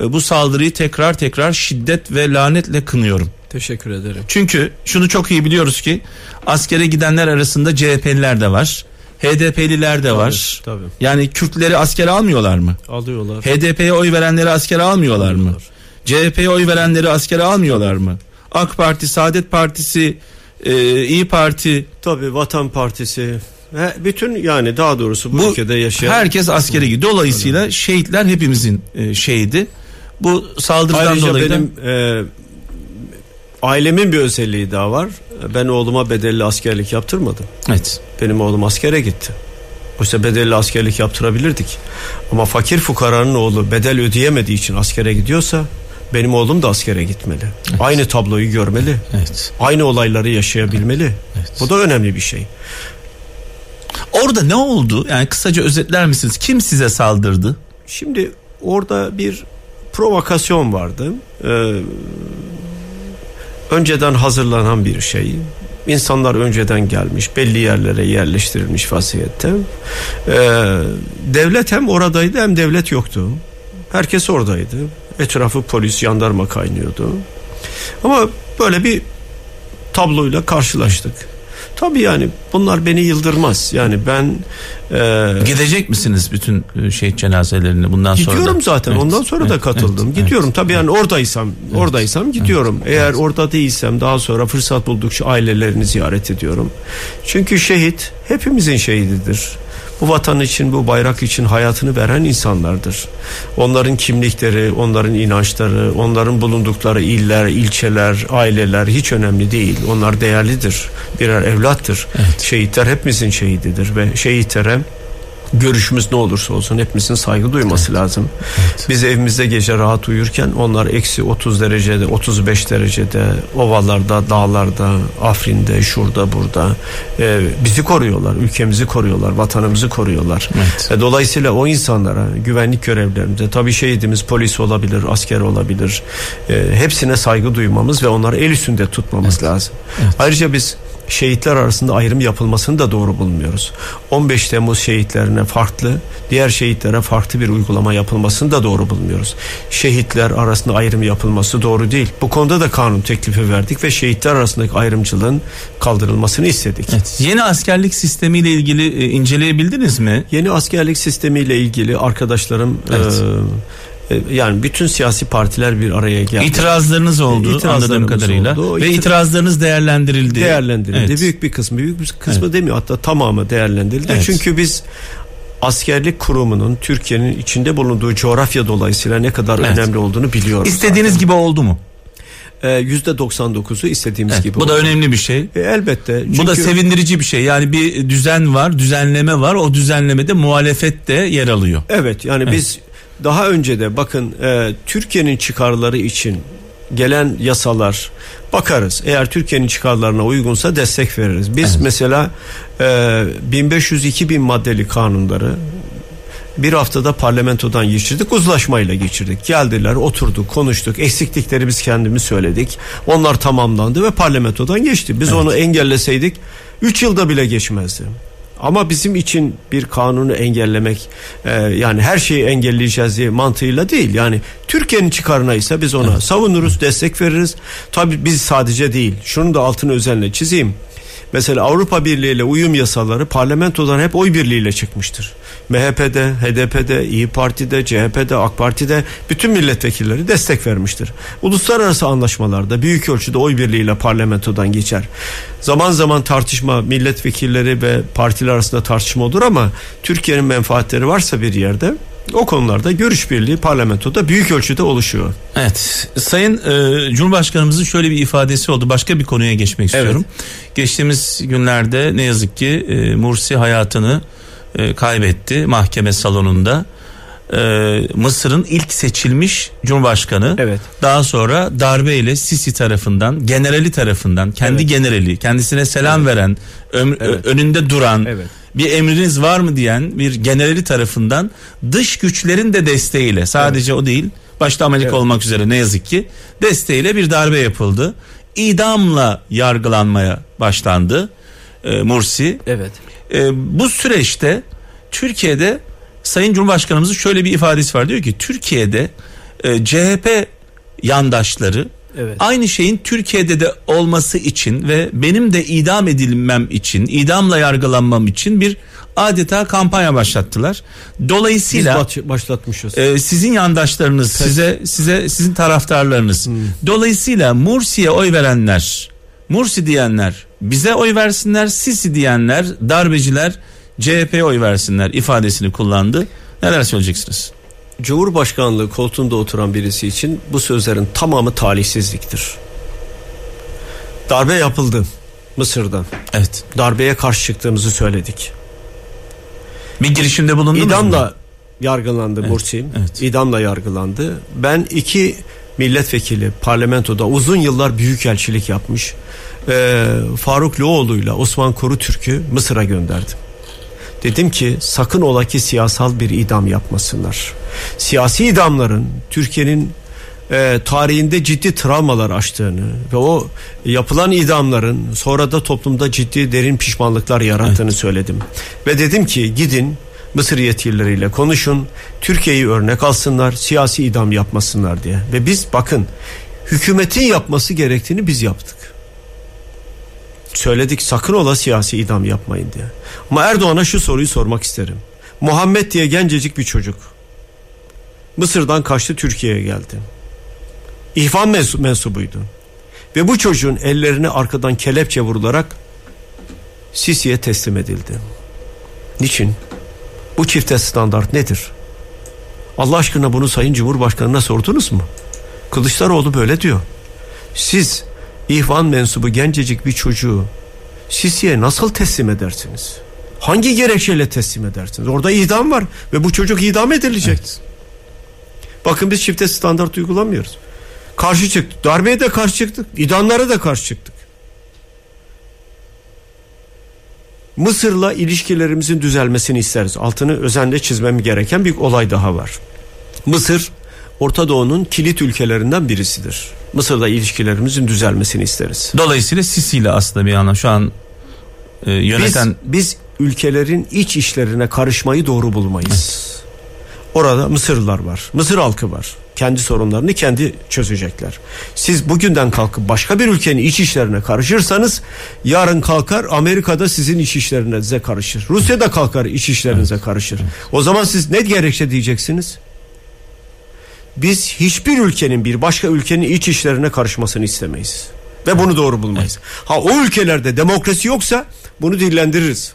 e, bu saldırıyı tekrar tekrar şiddet ve lanetle kınıyorum. Teşekkür ederim. Çünkü şunu çok iyi biliyoruz ki askere gidenler arasında CHP'liler de var. HDP'liler de var. Tabii. Yani Kürtleri askere almıyorlar mı? Alıyorlar. HDP'ye oy verenleri askere almıyorlar mı? Alıyorlar. CHP'ye oy verenleri askere almıyorlar mı? AK Parti, Saadet Partisi, e, İyi Parti Tabii Vatan Partisi ve bütün yani daha doğrusu bu, bu ülkede yaşayan herkes askere gidiyor. Dolayısıyla şehitler hepimizin e, şehidi. Bu saldırıdan Ayrıca dolayı da benim e, ailemin bir özelliği daha var. Ben oğluma bedelli askerlik yaptırmadım. evet. Benim oğlum askere gitti. Oysa bedelli askerlik yaptırabilirdik. Ama fakir fukaranın oğlu bedel ödeyemediği için askere gidiyorsa benim oğlum da askere gitmeli. Aynı tabloyu görmeli. Evet. Aynı olayları yaşayabilmeli. Bu da önemli bir şey. Orada ne oldu? Yani kısaca özetler misiniz? Kim size saldırdı? Şimdi orada bir provokasyon vardı. Ee, önceden hazırlanan bir şey. İnsanlar önceden gelmiş, belli yerlere yerleştirilmiş vaziyette. Ee, devlet hem oradaydı hem devlet yoktu. Herkes oradaydı. Etrafı polis, jandarma kaynıyordu. Ama böyle bir tabloyla karşılaştık. Tabii yani bunlar beni yıldırmaz. Yani ben e, Gidecek misiniz bütün şehit cenazelerine bundan sonra? da? Gidiyorum zaten. Evet, Ondan sonra da evet, katıldım. evet, gidiyorum. evet, Tabii yani oradaysam, oradaysam gidiyorum. Eğer evet. orada değilsem daha sonra fırsat buldukça ailelerini ziyaret ediyorum. Çünkü şehit hepimizin şehididir. Bu vatan için, bu bayrak için hayatını veren insanlardır. Onların kimlikleri, onların inançları, onların bulundukları iller, ilçeler, aileler hiç önemli değil. Onlar değerlidir. Birer evlattır. Şehitler hepimizin şehididir ve şehitlere görüşümüz ne olursa olsun hepimizin saygı duyması lazım. Biz evimizde gece rahat uyurken onlar eksi 30 derecede 35 derecede ovalarda dağlarda Afrin'de şurada burada e, bizi koruyorlar ülkemizi koruyorlar vatanımızı koruyorlar. Evet. E, dolayısıyla o insanlara güvenlik görevlerimize tabii şehidimiz polis olabilir asker olabilir e, hepsine saygı duymamız ve onları el üstünde tutmamız lazım. Ayrıca biz şehitler arasında ayrım yapılmasını da doğru bulmuyoruz. 15 Temmuz şehitlerine farklı, diğer şehitlere farklı bir uygulama yapılmasını da doğru bulmuyoruz. Şehitler arasında ayrım yapılması doğru değil. Bu konuda da kanun teklifi verdik ve şehitler arasındaki ayrımcılığın kaldırılmasını istedik. Evet. Yeni askerlik sistemiyle ilgili e, inceleyebildiniz mi? Yeni askerlik sistemiyle ilgili arkadaşlarım Evet. e, e, yani bütün siyasi partiler bir araya geldi. İtirazlarınız oldu İtirazlarımız anladığım kadarıyla oldu. Ve iti- itirazlarınız değerlendirildi. değerlendirildi. Evet. Büyük bir kısmı, büyük bir kısmı Evet. demiyor hatta tamamı değerlendirildi. Evet. Çünkü biz askerlik kurumunun Türkiye'nin içinde bulunduğu coğrafya dolayısıyla ne kadar Evet. önemli olduğunu biliyoruz. İstediğiniz gibi oldu mu? Ee, Yüzde 99'u istediğimiz Evet, gibi. bu da oldu. önemli bir şey. E, elbette. Bu da Çünkü- sevindirici bir şey. Yani bir düzen var, düzenleme var. O düzenlemede muhalefet de yer alıyor. Evet yani biz daha önce de bakın e, Türkiye'nin çıkarları için gelen yasalar bakarız. Eğer Türkiye'nin çıkarlarına uygunsa destek veririz. Biz mesela e, 1500-2000 maddeli kanunları bir haftada parlamentodan geçirdik uzlaşmayla geçirdik geldiler oturduk konuştuk eksiklikleri biz kendimiz söyledik onlar tamamlandı ve parlamentodan geçti biz onu engelleseydik 3 yılda bile geçmezdi. Ama bizim için bir kanunu engellemek e, yani her şeyi engelleyeceğiz diye mantığıyla değil. Yani Türkiye'nin çıkarına ise biz ona savunuruz, destek veririz. Tabii biz sadece değil. Şunu da altını özenle çizeyim. Mesela Avrupa Birliği ile uyum yasaları parlamentodan hep oy birliğiyle çıkmıştır. MHP'de, HDP'de, İyi Parti'de, CHP'de, AK Parti'de bütün milletvekilleri destek vermiştir. Uluslararası anlaşmalarda büyük ölçüde oy birliğiyle parlamentodan geçer. Zaman zaman tartışma milletvekilleri ve partiler arasında tartışma olur ama Türkiye'nin menfaatleri varsa bir yerde o konularda görüş birliği parlamentoda büyük ölçüde oluşuyor. Evet. Sayın e, Cumhurbaşkanımızın şöyle bir ifadesi oldu. Başka bir konuya geçmek istiyorum. Geçtiğimiz günlerde ne yazık ki e, Mursi hayatını e, kaybetti mahkeme salonunda. E, Mısır'ın ilk seçilmiş Cumhurbaşkanı. Evet. Daha sonra darbeyle Sisi tarafından, generali tarafından, kendi Evet. generali, kendisine selam veren, öm- Evet. önünde duran, Evet. bir emriniz var mı diyen bir generali tarafından dış güçlerin de desteğiyle sadece o değil başta Amerika Evet. olmak üzere ne yazık ki desteğiyle bir darbe yapıldı. İdamla yargılanmaya başlandı e, Mursi. Evet. E, bu süreçte Türkiye'de Sayın Cumhurbaşkanımızın şöyle bir ifadesi var diyor ki Türkiye'de e, CHP yandaşları Evet. Aynı şeyin Türkiye'de de olması için ve benim de idam edilmem için, idamla yargılanmam için bir adeta kampanya başlattılar. Biz Dolayısıyla baş- başlatmışız. e, sizin yandaşlarınız, size size sizin taraftarlarınız. Dolayısıyla Mursi'ye oy verenler, Mursi diyenler bize oy versinler, Sisi diyenler, darbeciler CHP'ye oy versinler ifadesini kullandı. Neler söyleyeceksiniz? Cumhurbaşkanlığı koltuğunda oturan birisi için bu sözlerin tamamı talihsizliktir. Darbe yapıldı Mısır'dan. Evet. Darbeye karşı çıktığımızı söyledik. Bir girişimde bulundunuz mu? İdamla yargılandı Mursi. evet. İdamla yargılandı. Ben iki milletvekili parlamentoda uzun yıllar büyükelçilik yapmış. Ee, Faruk Loğlu'yla Osman Korutürk'ü Mısır'a gönderdim. Dedim ki sakın ola ki siyasal bir idam yapmasınlar. Siyasi idamların Türkiye'nin e, tarihinde ciddi travmalar açtığını ve o yapılan idamların sonra da toplumda ciddi derin pişmanlıklar yarattığını söyledim. Ve dedim ki gidin Mısır yetkilileriyle konuşun. Türkiye'yi örnek alsınlar, siyasi idam yapmasınlar diye. Ve biz bakın hükümetin yapması gerektiğini biz yaptık. Söyledik sakın ola siyasi idam yapmayın diye. Ama Erdoğan'a şu soruyu sormak isterim. Muhammed diye gencecik bir çocuk. Mısır'dan kaçtı Türkiye'ye geldi. İhvan mensu- mensubuydu. Ve bu çocuğun ellerini arkadan kelepçe vurularak Sisi'ye teslim edildi. Niçin? Bu çifte standart nedir? Allah aşkına bunu Sayın Cumhurbaşkanı'na sordunuz mu? Kılıçdaroğlu böyle diyor. Siz ihvan mensubu gencecik bir çocuğu Sisi'ye nasıl teslim edersiniz? Hangi gerekçeyle teslim edersiniz? Orada idam var ve bu çocuk idam edilecek. Bakın biz çifte standart uygulamıyoruz. Karşı çıktık. Darbeye de karşı çıktık. İdamlara da karşı çıktık. Mısır'la ilişkilerimizin düzelmesini isteriz. Altını özenle çizmem gereken bir olay daha var. Mısır Orta Doğu'nun kilit ülkelerinden birisidir. Mısır'la ilişkilerimizin düzelmesini isteriz. Dolayısıyla Sisi ile aslında bir anlam şu an e, yöneten Biz, biz ülkelerin iç işlerine karışmayı doğru bulmayız. Orada Mısırlılar var. Mısır halkı var. Kendi sorunlarını kendi çözecekler. Siz bugünden kalkıp başka bir ülkenin iç işlerine karışırsanız yarın kalkar Amerika'da sizin iç işlerinize karışır. Rusya da kalkar iç işlerinize karışır. O zaman siz ne gerekçe diyeceksiniz? Biz hiçbir ülkenin bir başka ülkenin iç işlerine karışmasını istemeyiz. Ve bunu doğru bulmayız. Ha o ülkelerde demokrasi yoksa bunu dillendiririz.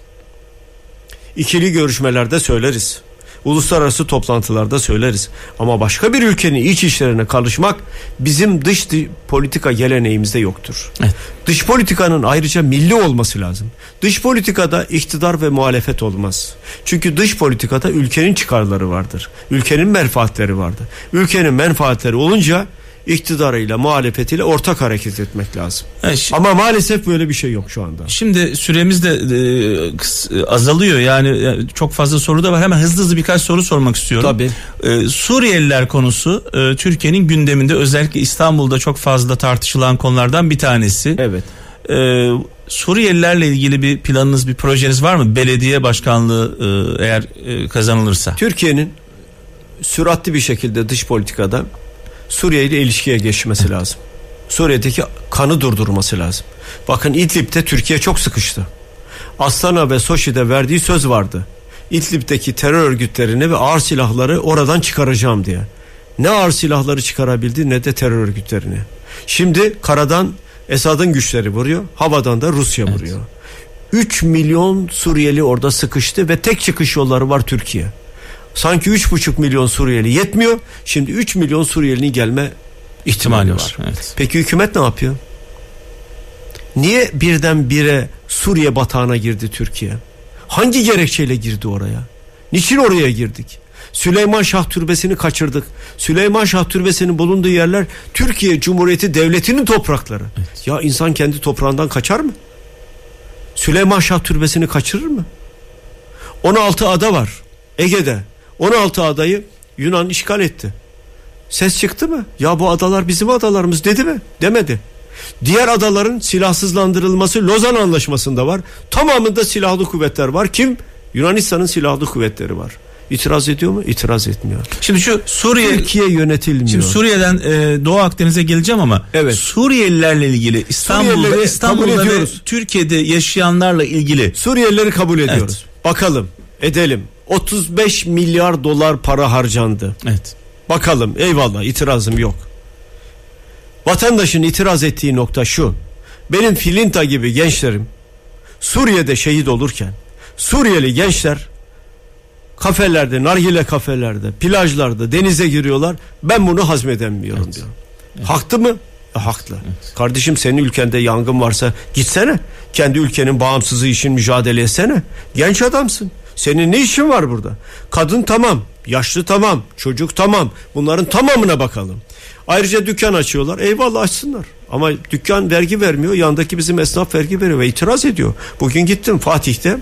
İkili görüşmelerde söyleriz. Uluslararası toplantılarda söyleriz. Ama başka bir ülkenin iç işlerine karışmak bizim dış politika geleneğimizde yoktur. Evet. Dış politikanın ayrıca milli olması lazım. Dış politikada iktidar ve muhalefet olmaz. Çünkü dış politikada ülkenin çıkarları vardır. Ülkenin menfaatleri vardır. Ülkenin menfaatleri olunca iktidarıyla muhalefetiyle ortak hareket etmek lazım. Evet, şi- Ama maalesef böyle bir şey yok şu anda. Şimdi süremiz de e, azalıyor yani e, çok fazla soru da var. Hemen hızlı hızlı birkaç soru sormak istiyorum. Tabii. E, Suriyeliler konusu e, Türkiye'nin gündeminde özellikle İstanbul'da çok fazla tartışılan konulardan bir tanesi. Evet. E, Suriyelilerle ilgili bir planınız, bir projeniz var mı? Belediye başkanlığı e, eğer e, kazanılırsa. Türkiye'nin süratli bir şekilde dış politikada Suriye ile ilişkiye geçmesi lazım. Suriye'deki kanı durdurması lazım. Bakın İdlib'de Türkiye çok sıkıştı. Astana ve Soçi'de verdiği söz vardı. İdlib'deki terör örgütlerini ve ağır silahları oradan çıkaracağım diye. Ne ağır silahları çıkarabildi ne de terör örgütlerini. Şimdi karadan Esad'ın güçleri vuruyor, havadan da Rusya vuruyor. 3 milyon Suriyeli orada sıkıştı ve tek çıkış yolları var Türkiye. Sanki 3,5 milyon Suriyeli yetmiyor. Şimdi 3 milyon Suriyelinin gelme ihtimali var. evet. Peki hükümet ne yapıyor? Niye birdenbire Suriye batağına girdi Türkiye? Hangi gerekçeyle girdi oraya? Niçin oraya girdik? Süleyman Şah Türbesi'ni kaçırdık. Süleyman Şah Türbesi'nin bulunduğu yerler Türkiye Cumhuriyeti Devleti'nin toprakları. Ya insan kendi toprağından kaçar mı? Süleyman Şah Türbesi'ni kaçırır mı? 16 ada var Ege'de. 16 adayı Yunan işgal etti. Ses çıktı mı? Ya bu adalar bizim adalarımız dedi mi? Demedi. Diğer adaların silahsızlandırılması Lozan Anlaşması'nda var. Tamamında silahlı kuvvetler var. Kim? Yunanistan'ın silahlı kuvvetleri var. İtiraz ediyor mu? İtiraz etmiyor. Şimdi şu Suriye Türkiye yönetilmiyor. Şimdi Suriye'den e, Doğu Akdeniz'e geleceğim ama Evet. Suriyelilerle ilgili İstanbul'da İstanbul'da ve. Türkiye'de yaşayanlarla ilgili Suriyelileri kabul ediyoruz. Evet. Bakalım, edelim. 35 milyar dolar para harcandı. evet Bakalım eyvallah itirazım yok. Vatandaşın itiraz ettiği nokta şu. Benim Filinta gibi gençlerim Suriye'de şehit olurken Suriyeli gençler kafelerde, nargile kafelerde, plajlarda denize giriyorlar. Ben bunu hazmedemiyorum diyor. Haklı mı? E, haklı. Kardeşim senin ülkende yangın varsa gitsene. Kendi ülkenin bağımsızlığı için mücadele etsene. Genç adamsın. Senin ne işin var burada? Kadın tamam, yaşlı tamam, çocuk tamam. Bunların tamamına bakalım. Ayrıca dükkan açıyorlar. Eyvallah açsınlar. Ama dükkan vergi vermiyor. Yandaki bizim esnaf vergi veriyor ve itiraz ediyor. Bugün gittim Fatih'te.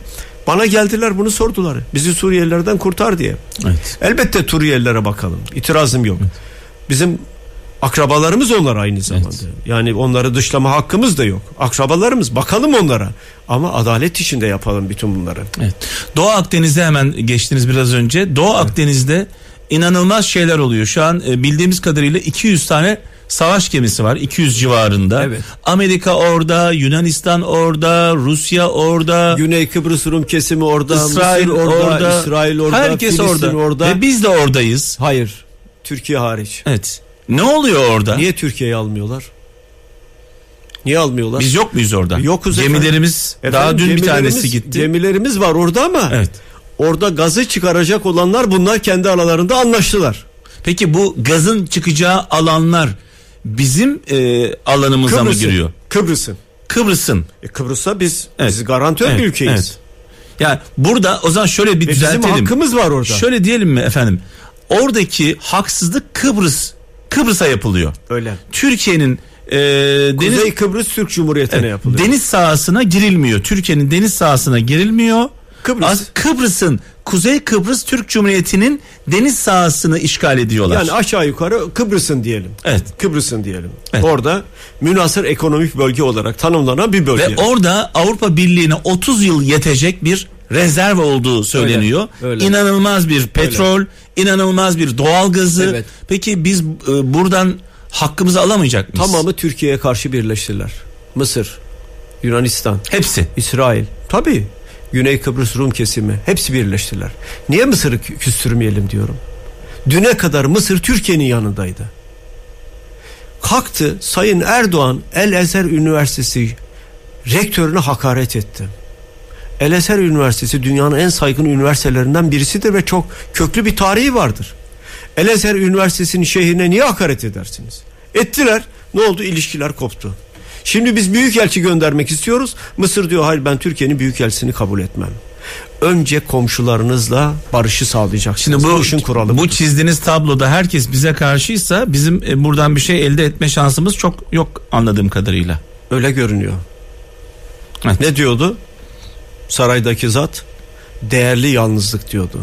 Bana geldiler bunu sordular. Bizi Suriyelilerden kurtar diye. evet Elbette Suriyelilere bakalım. İtirazım yok. Bizim akrabalarımız onlar aynı zamanda. Yani onları dışlama hakkımız da yok. Akrabalarımız bakalım onlara. Ama adalet içinde yapalım bütün bunları. evet Doğu Akdeniz'e hemen geçtiniz biraz önce Doğu Akdeniz'de inanılmaz şeyler oluyor şu an e, bildiğimiz kadarıyla 200 tane savaş gemisi var 200 civarında Evet. Amerika orada Yunanistan orada Rusya orada Güney Kıbrıs Rum kesimi orada, İsrail Mısır orada, orada, İsrail orada, herkes Filistin orada. orada. ve biz de oradayız. Hayır. Türkiye hariç. Evet. Ne oluyor orada? Niye Türkiye'yi almıyorlar? Niye almıyorlar? Biz yok muyuz orada? Yokuz efendim. Gemilerimiz daha Efendim, dün bir tanesi gitti. Gemilerimiz var orada ama Evet. orada gazı çıkaracak olanlar bunlar kendi aralarında anlaştılar. Peki bu gazın çıkacağı alanlar bizim e, alanımıza mı Kıbrıs'ın. giriyor? Kıbrıs'ın. Kıbrıs'ın. E Kıbrıs'ta biz Evet. biz garantör Evet, bir ülkeyiz. evet. Yani burada o zaman şöyle bir bizim düzeltelim. hakkımız var orada. Şöyle diyelim mi efendim? Oradaki haksızlık Kıbrıs Kıbrıs'a yapılıyor. Öyle. Türkiye'nin e, deniz Kuzey Kıbrıs Türk Cumhuriyeti'ne Evet, yapılıyor. Deniz sahasına girilmiyor. Türkiye'nin deniz sahasına girilmiyor. Kıbrıs. Az- Kıbrıs'ın Kuzey Kıbrıs Türk Cumhuriyeti'nin deniz sahasını işgal ediyorlar. Yani aşağı yukarı Kıbrıs'ın diyelim. evet. Kıbrıs'ın diyelim. Evet. Orada münasır ekonomik bölge olarak tanımlanan bir bölge. Ve orada Avrupa Birliği'ne 30 yıl yetecek bir rezerv olduğu söyleniyor. Öyle, öyle. İnanılmaz bir petrol, inanılmaz bir doğal gazı. Evet. Peki biz e, buradan hakkımızı alamayacak mıyız? Tamamı Türkiye'ye karşı birleştiler. Mısır, Yunanistan, Hepsi. İsrail. Tabii. Güney Kıbrıs Rum kesimi hepsi birleştiler. Niye Mısır'ı kü- küstürmeyelim diyorum. Düne kadar Mısır Türkiye'nin yanındaydı. Kalktı Sayın Erdoğan El Ezer Üniversitesi rektörüne hakaret etti. El Ezer Üniversitesi dünyanın en saygın üniversitelerinden birisidir ve çok köklü bir tarihi vardır. El Ezer Üniversitesi'nin şehrine niye hakaret edersiniz? Ettiler. Ne oldu? İlişkiler koptu. Şimdi biz büyükelçi göndermek istiyoruz. Mısır diyor hayır ben Türkiye'nin büyükelçisini kabul etmem. Önce komşularınızla barışı sağlayacaksınız. Şimdi bu işin kuralı. bu çizdiğiniz tabloda herkes bize karşıysa bizim e, buradan bir şey elde etme şansımız çok yok anladığım kadarıyla. Öyle görünüyor. Evet. Ne diyordu? Saraydaki zat değerli yalnızlık diyordu.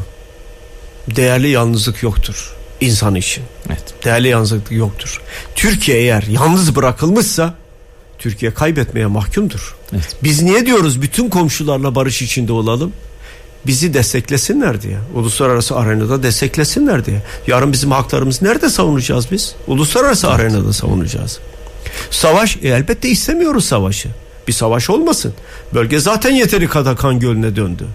Değerli yalnızlık yoktur insan için. Evet. Değerli yalnızlık yoktur. Türkiye eğer yalnız bırakılmışsa Türkiye kaybetmeye mahkumdur. Biz niye diyoruz bütün komşularla barış içinde olalım? Bizi desteklesinler diye. Uluslararası arenada desteklesinler diye. Yarın bizim haklarımızı nerede savunacağız biz? Uluslararası arenada savunacağız. Savaş e, elbette istemiyoruz savaşı. Bir savaş olmasın. Bölge zaten yeteri kadar kan gölüne döndü.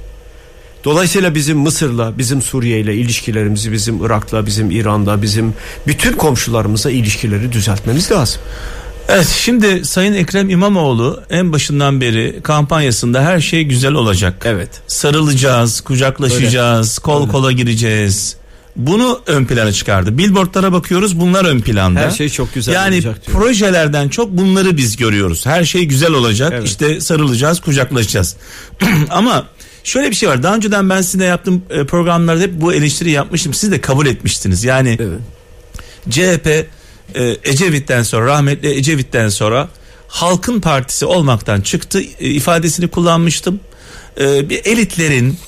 Dolayısıyla bizim Mısır'la, bizim Suriye'yle ilişkilerimizi, bizim Irak'la, bizim İran'la, bizim bütün komşularımızla ilişkileri düzeltmemiz lazım. Evet şimdi Sayın Ekrem İmamoğlu en başından beri kampanyasında her şey güzel olacak. Evet. Sarılacağız, kucaklaşacağız, kol kola gireceğiz. Bunu ön plana çıkardı. Billboardlara bakıyoruz bunlar ön planda. Her şey çok güzel yani olacak diyor. projelerden çok bunları biz görüyoruz. Her şey güzel olacak. Evet. İşte sarılacağız, kucaklaşacağız. <clears throat> Ama şöyle bir şey var. Daha önceden ben sizinle yaptığım e, programlarda hep bu eleştiri yapmıştım. Siz de kabul etmiştiniz. Yani Evet. CHP e, Ecevit'ten sonra rahmetli Ecevit'ten sonra halkın partisi olmaktan çıktı e, ifadesini kullanmıştım. Bir elitlerin,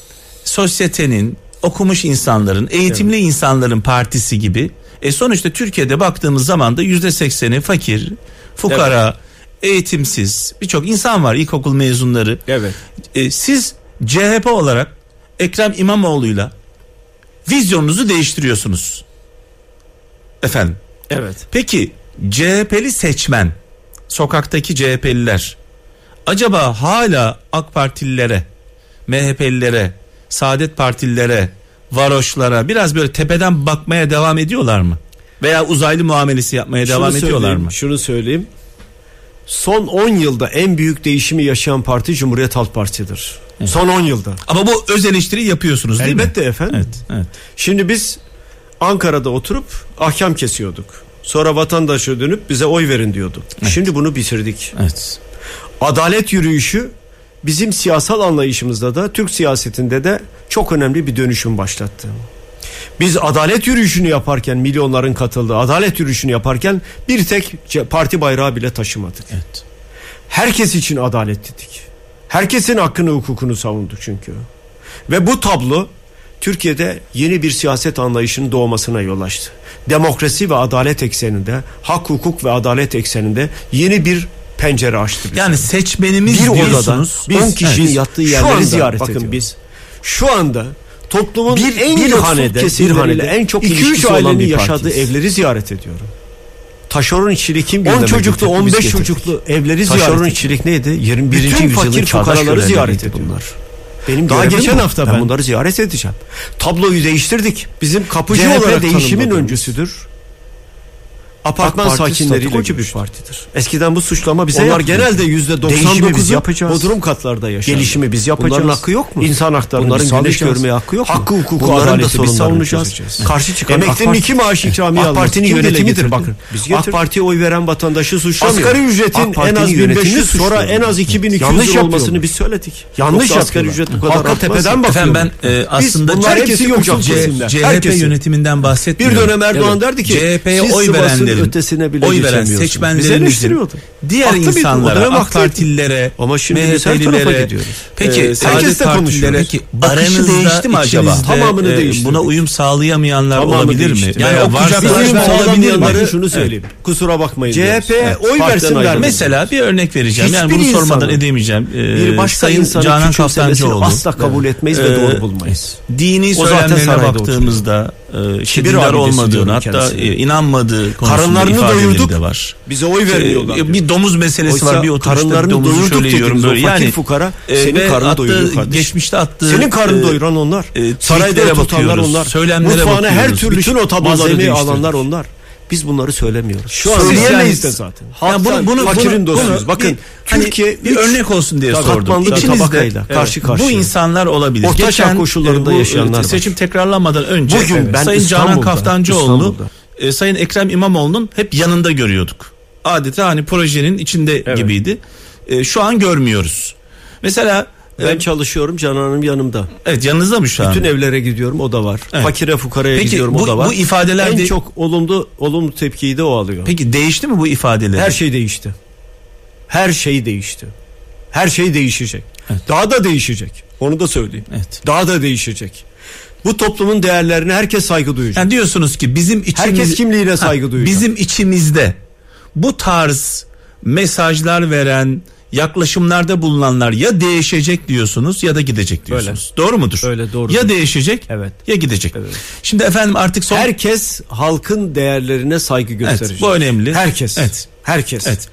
sosyetenin, okumuş insanların, eğitimli insanların partisi gibi. E sonuçta Türkiye'de baktığımız zaman da yüzde sekseni fakir, fukara, eğitimsiz birçok insan var ilkokul mezunları. Evet. E, siz CHP olarak Ekrem İmamoğlu'yla vizyonunuzu değiştiriyorsunuz. Efendim. Evet. Peki CHP'li seçmen, sokaktaki CHP'liler acaba hala AK Partililere, MHP'lilere, Saadet Partililere, varoşlara biraz böyle tepeden bakmaya devam ediyorlar mı? Veya uzaylı muamelesi yapmaya devam Şunu ediyorlar söyleyeyim, mı? Şunu söyleyeyim. Son 10 yılda en büyük değişimi yaşayan parti Cumhuriyet Halk Partisi'dir. Son 10 yılda. Ama bu öz eleştiri yapıyorsunuz değil mi? Elbette efendim. Evet, evet. Şimdi biz Ankara'da oturup ahkam kesiyorduk. Sonra vatandaşa dönüp bize oy verin diyorduk. Şimdi bunu bitirdik. Evet. Adalet yürüyüşü bizim siyasal anlayışımızda da Türk siyasetinde de çok önemli bir dönüşüm başlattı. Biz adalet yürüyüşünü yaparken milyonların katıldığı adalet yürüyüşünü yaparken bir tek parti bayrağı bile taşımadık. Evet. Herkes için adalet dedik. Herkesin hakkını hukukunu savunduk çünkü. Ve bu tablo Türkiye'de yeni bir siyaset anlayışının doğmasına yol açtı. Demokrasi ve adalet ekseninde, hak hukuk ve adalet ekseninde yeni bir pencere açtı. bize. Yani seçmenimiz bir odada diyorsunuz. 10 kişinin Evet. yattığı yerleri anda ziyaret bakın ediyoruz. biz Şu anda toplumun Bir- en bir hanede, bir hanede en çok 2-3 ilişkisi olan bir yaşadığı partiyiz. evleri ziyaret ediyorum. Taşeron işçiliği kim 10 gündeme çocuklu, getirdi? 15 Biz getirdik. çocuklu evleri Taşeron ziyaret işçilik neydi? 21. Bütün yüzyılın fakir ziyaret bunlar. ediyorlar. Benim Daha geçen bu. hafta ben ben- bunları ziyaret edeceğim. Tabloyu değiştirdik. Bizim kapıcı CHP olarak değişimin değişimin öncüsüdür. Apartman AK Parti sakinleriyle statükocu bir partidir. Eskiden bu suçlama bize Onlar genelde yüzde Değişimi biz 99'u yapacağız. Bodrum katlarda yaşar. Gelişimi biz yapacağız. Bunların hakkı yok mu? İnsan haklarını Bunların güneş görmeye hakkı yok mu? Hakkı hukuku Bunların da adaleti biz savunacağız. Karşı çıkan Emeklinin AK iki maaşı ikramiye AK Parti'nin yönetimidir bakın. Biz AK. Parti'ye oy veren vatandaşı suçlamıyor. Asgari ücretin en az yönetimini 1500 suçluyor. sonra en az 2200 Yanlış olmasını biz söyledik. Yanlış asgari ücret bu kadar Halka tepeden bak- Efendim ben e, aslında bunlar hepsi yoksul C- kesimler. CHP yönetiminden Bir bahsetmiyorum. dönem Erdoğan derdi ki CHP'ye oy Sivas'ın verenlerin, ötesine bile oy veren seçmenlerimizin diğer bir- o insanlara, dönem AK. Partililere, Ama şimdi MHP'lilere, peki Ee, herkes de konuşuyor. Bakışı aranızda, değişti mi acaba? Tamamını e, değiştirdik. Buna uyum sağlayamayanlar Tamamı olabilir mi? değişti. Yani Veya o kucaklaşma uyum olabilir mi? Evet. şunu söyleyeyim. Kusura bakmayın. CHP oy Partiden versin ayrılın. vermesin. Mesela bir örnek vereceğim. yani bunu sormadan insanın edemeyeceğim. Ee, bir başka Sayın insanı Canan Kaftancıoğlu. asla kabul etmeyiz ve Ee, doğru bulmayız. dini söylemlerine baktığımızda işte Kibir dindar olmadığını hatta e, inanmadığı konusunda Karınlarını ifadeleri doyurduk. de var. Bize oy vermiyorlar. Ee, diyor. bir domuz meselesi Oysa var bir karınlarını domuzu doyurduk şöyle yiyorum. O böyle. Yani fukara e, senin karnını doyuruyor kardeşim. Geçmişte attığı Senin karnını e, doyuran onlar. e, Sarayda tutanlar onlar. söylemlere Mutfağına her bakıyoruz. türlü Bütün o tabloları malzemeyi alanlar onlar. Biz bunları söylemiyoruz. Şu an Söyleyemeyiz de yani- zaten. Ya bunu, bunu, fakirin bunu, dostuyuz. bunu Bakın bir, hani Türkiye bir üç örnek olsun diye sordum. İçinizde tabakayla karşı bu karşıya. insanlar olabilir. Orta çağ koşullarında e, bu, yaşayanlar var. Seçim tekrarlanmadan önce Bugün ben Sayın Canan İstanbul'da, Kaftancıoğlu İstanbul'da. e, Sayın Ekrem İmamoğlu'nun hep yanında görüyorduk. Adeta hani projenin içinde Evet. gibiydi. E, şu an görmüyoruz. Mesela Ben çalışıyorum Canan Hanım yanımda. evet yanınızda mı şu an? Bütün evlere gidiyorum o da var. Evet. Fakire fukaraya Peki, gidiyorum bu- o da var. bu ifadeler en de- çok olumlu olumlu tepkiyi de o alıyor. Peki değişti mi bu ifadeler? Her şey değişti. Her şey değişti. Her şey değişecek. Daha da değişecek. Onu da söyleyeyim. Evet. Daha da değişecek. Bu toplumun değerlerine herkes saygı duyacak. Yani diyorsunuz ki bizim içimiz Herkes kimliğine saygı duyacak. Bizim içimizde bu tarz mesajlar veren, yaklaşımlarda bulunanlar ya değişecek diyorsunuz ya da gidecek diyorsunuz. Doğru mudur? Öyle, doğru. Ya değişecek Evet. ya gidecek. Şimdi efendim artık son Herkes halkın değerlerine saygı gösterecek. bu önemli. Herkes. Evet. Herkes. Evet.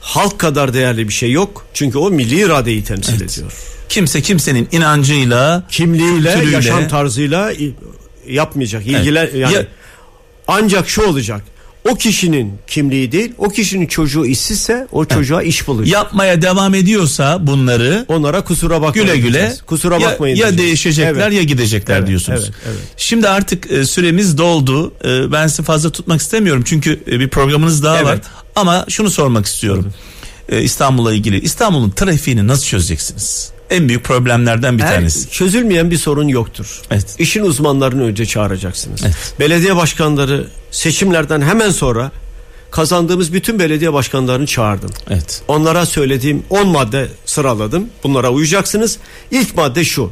Halk kadar değerli bir şey yok. Çünkü o milli iradeyi temsil ediyor. kimse kimsenin inancıyla Kimliğiyle, kültürüyle- yaşam tarzıyla yapmayacak. İlgilen yani Ya- ancak şu olacak. O kişinin kimliği değil, o kişinin çocuğu işsizse o çocuğa iş bulacak. yapmaya devam ediyorsa bunları Onlara kusura bakmayın. güle güle diyeceğiz. Kusura ya, bakmayın. ya diyeceğiz. değişecekler Evet. ya gidecekler Evet, diyorsunuz. evet, evet. Şimdi artık e, süremiz doldu. E, ben sizi fazla tutmak istemiyorum çünkü e, bir programınız daha var. Evet. Ama şunu sormak istiyorum. E, İstanbul'la ilgili. İstanbul'un trafiğini nasıl çözeceksiniz? En büyük problemlerden bir Her- tanesi. çözülmeyen bir sorun yoktur. Evet. İşin uzmanlarını önce çağıracaksınız. Evet. Belediye başkanları seçimlerden hemen sonra kazandığımız bütün belediye başkanlarını çağırdım. Evet. Onlara söylediğim 10 madde sıraladım. Bunlara uyacaksınız. İlk madde şu.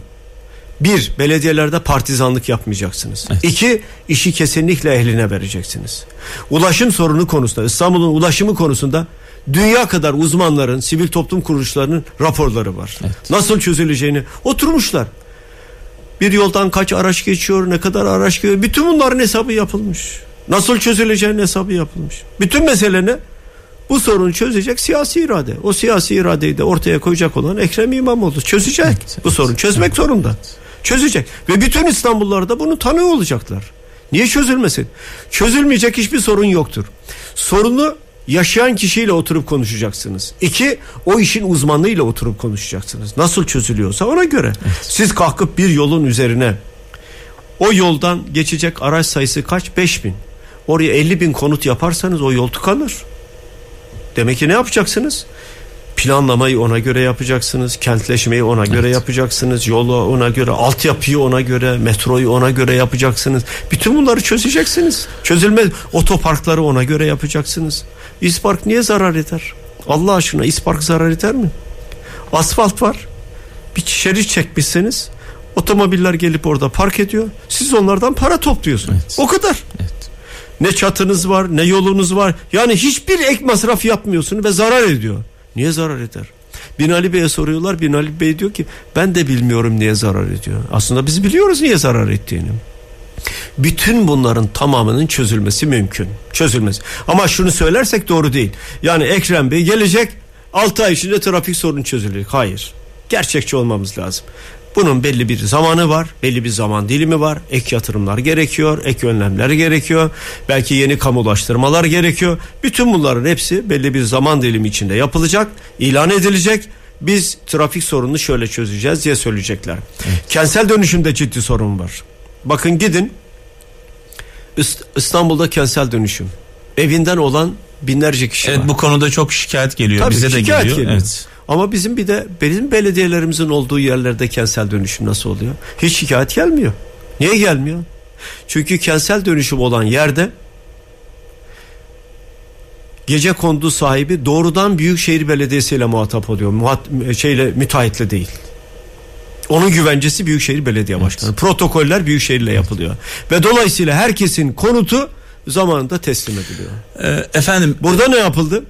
Bir, belediyelerde partizanlık yapmayacaksınız. İki, işi kesinlikle ehline vereceksiniz. Ulaşım sorunu konusunda, İstanbul'un ulaşımı konusunda dünya kadar uzmanların, sivil toplum kuruluşlarının raporları var. Nasıl çözüleceğini oturmuşlar. Bir yoldan kaç araç geçiyor, ne kadar araç geçiyor. Bütün bunların hesabı yapılmış. Nasıl çözüleceğinin hesabı yapılmış. Bütün mesele ne? Bu sorunu çözecek siyasi irade. O siyasi iradeyi de ortaya koyacak olan Ekrem İmamoğlu çözecek. Bu sorunu çözmek zorunda. Çözecek. Ve bütün İstanbullular da bunun tanığı olacaklar. Niye çözülmesin? Çözülmeyecek hiçbir sorun yoktur. Sorunu yaşayan kişiyle oturup konuşacaksınız. İki, o işin uzmanlığıyla oturup konuşacaksınız. Nasıl çözülüyorsa ona göre. Siz kalkıp bir yolun üzerine o yoldan geçecek araç sayısı kaç? 5 bin. Oraya 50 bin konut yaparsanız o yol tıkanır. Demek ki ne yapacaksınız? Planlamayı ona göre yapacaksınız. Kentleşmeyi ona göre yapacaksınız. Yolu ona göre, altyapıyı ona göre, metroyu ona göre yapacaksınız. Bütün bunları çözeceksiniz. Çözülmez. Otoparkları ona göre yapacaksınız. İspark niye zarar eder? Allah aşkına İspark zarar eder mi? Asfalt var. Bir şerit çekmişseniz otomobiller gelip orada park ediyor. Siz onlardan para topluyorsunuz. O kadar. Ne çatınız var ne yolunuz var. Yani hiçbir ek masraf yapmıyorsun ve zarar ediyor. Niye zarar eder? Binali Bey'e soruyorlar. Binali Bey diyor ki ben de bilmiyorum niye zarar ediyor. Aslında biz biliyoruz niye zarar ettiğini. Bütün bunların tamamının çözülmesi mümkün. Çözülmesi. Ama şunu söylersek doğru değil. Yani Ekrem Bey gelecek 6 ay içinde trafik sorunu çözülecek. Hayır. Gerçekçi olmamız lazım. Bunun belli bir zamanı var, belli bir zaman dilimi var. Ek yatırımlar gerekiyor, ek önlemler gerekiyor. Belki yeni kamulaştırmalar gerekiyor. Bütün bunların hepsi belli bir zaman dilimi içinde yapılacak, ilan edilecek. Biz trafik sorununu şöyle çözeceğiz diye söyleyecekler. Kentsel dönüşümde ciddi sorun var. Bakın gidin İst- İstanbul'da kentsel dönüşüm. Evinden olan binlerce kişi Evet var. bu konuda çok şikayet geliyor. Tabii, Bize de şikayet geliyor. geliyor. Evet. Ama bizim bir de bizim belediyelerimizin olduğu yerlerde kentsel dönüşüm nasıl oluyor? Hiç şikayet gelmiyor. Niye gelmiyor? Çünkü kentsel dönüşüm olan yerde gece kondu sahibi doğrudan Büyükşehir Belediyesi ile muhatap oluyor. Muhat, şeyle müteahhitle değil. Onun güvencesi Büyükşehir Belediye Başkanı. Protokoller Büyükşehir ile yapılıyor. Ve dolayısıyla herkesin konutu zamanında teslim ediliyor. Ee, efendim Burada ne yapıldı?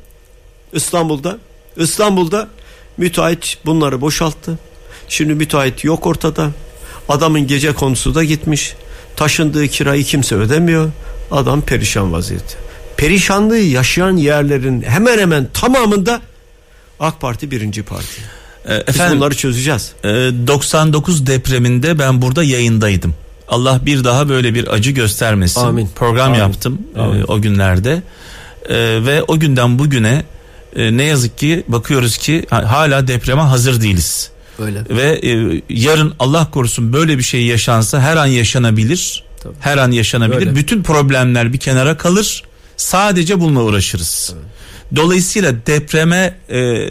İstanbul'da. İstanbul'da müteahhit bunları boşalttı. Şimdi müteahhit yok ortada. Adamın gece konusu da gitmiş. Taşındığı kirayı kimse ödemiyor. Adam perişan vaziyette. Perişanlığı yaşayan yerlerin hemen hemen tamamında AK Parti birinci parti. e, Biz efendim bunları çözeceğiz. e, 99 depreminde ben burada yayındaydım. Allah bir daha böyle bir acı göstermesin. Amin. Program Amin. yaptım e, Amin. o günlerde. E, ve o günden bugüne e, ne yazık ki bakıyoruz ki ha- hala depreme hazır değiliz. Öyle. Ve e, yarın Allah korusun böyle bir şey yaşansa her an yaşanabilir. Tabii. Her an yaşanabilir. Öyle. Bütün problemler bir kenara kalır. Sadece bununla uğraşırız. Dolayısıyla depreme e,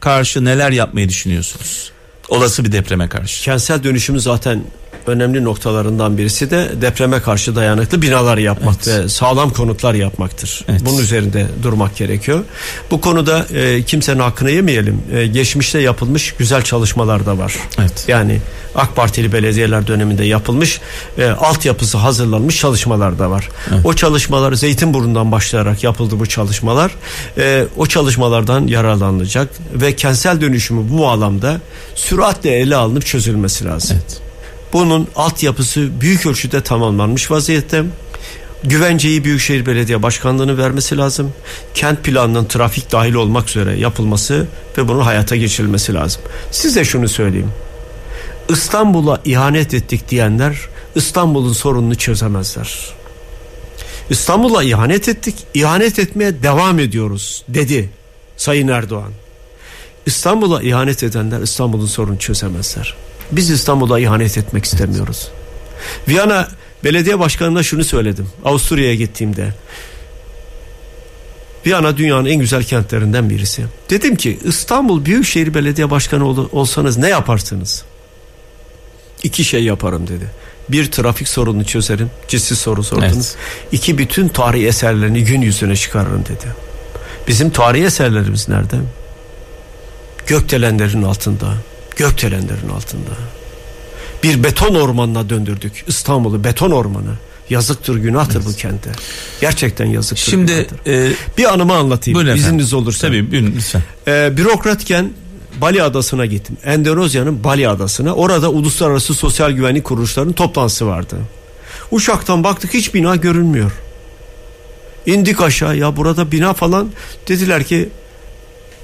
karşı neler yapmayı düşünüyorsunuz? Olası bir depreme karşı. Kentsel dönüşümü zaten önemli noktalarından birisi de depreme karşı dayanıklı binalar yapmak ve sağlam konutlar yapmaktır. Evet. Bunun üzerinde durmak gerekiyor. Bu konuda e, kimsenin hakkını yemeyelim. E, geçmişte yapılmış güzel çalışmalar da var. Evet. Yani AK Partili belediyeler döneminde yapılmış e, altyapısı hazırlanmış çalışmalar da var. O çalışmalar Zeytinburnu'ndan başlayarak yapıldı bu çalışmalar. E, o çalışmalardan yararlanılacak ve kentsel dönüşümü bu bağlamda süratle ele alınıp çözülmesi lazım. Evet. Bunun altyapısı büyük ölçüde tamamlanmış vaziyette. Güvenceyi Büyükşehir Belediye Başkanlığı'nın vermesi lazım. Kent planının trafik dahil olmak üzere yapılması ve bunun hayata geçirilmesi lazım. Size şunu söyleyeyim. İstanbul'a ihanet ettik diyenler İstanbul'un sorununu çözemezler. İstanbul'a ihanet ettik, ihanet etmeye devam ediyoruz dedi Sayın Erdoğan. İstanbul'a ihanet edenler İstanbul'un sorununu çözemezler. Biz İstanbul'a ihanet etmek istemiyoruz. Viyana belediye başkanına şunu söyledim. Avusturya'ya gittiğimde. Viyana dünyanın en güzel kentlerinden birisi. Dedim ki İstanbul Büyükşehir Belediye Başkanı ol- olsanız ne yaparsınız? İki şey yaparım dedi. Bir trafik sorununu çözerim. Ciddi soru sordunuz. Evet. İki bütün tarihi eserlerini gün yüzüne çıkarırım dedi. Bizim tarihi eserlerimiz nerede? Gökdelenlerin altında. Gökdelenlerin altında. Bir beton ormanına döndürdük İstanbul'u beton ormanı. Yazıktır günahtır bu kente. Gerçekten yazıktır Şimdi günahtır. e, Bir anımı anlatayım buyurun efendim. izniniz olursa. Tabii buyurun lütfen. Ee, bürokratken Bali Adası'na gittim. Endonezya'nın Bali Adası'na. Orada uluslararası sosyal güvenlik kuruluşlarının toplantısı vardı. Uçaktan baktık hiç bina görünmüyor. İndik aşağı ya burada bina falan dediler ki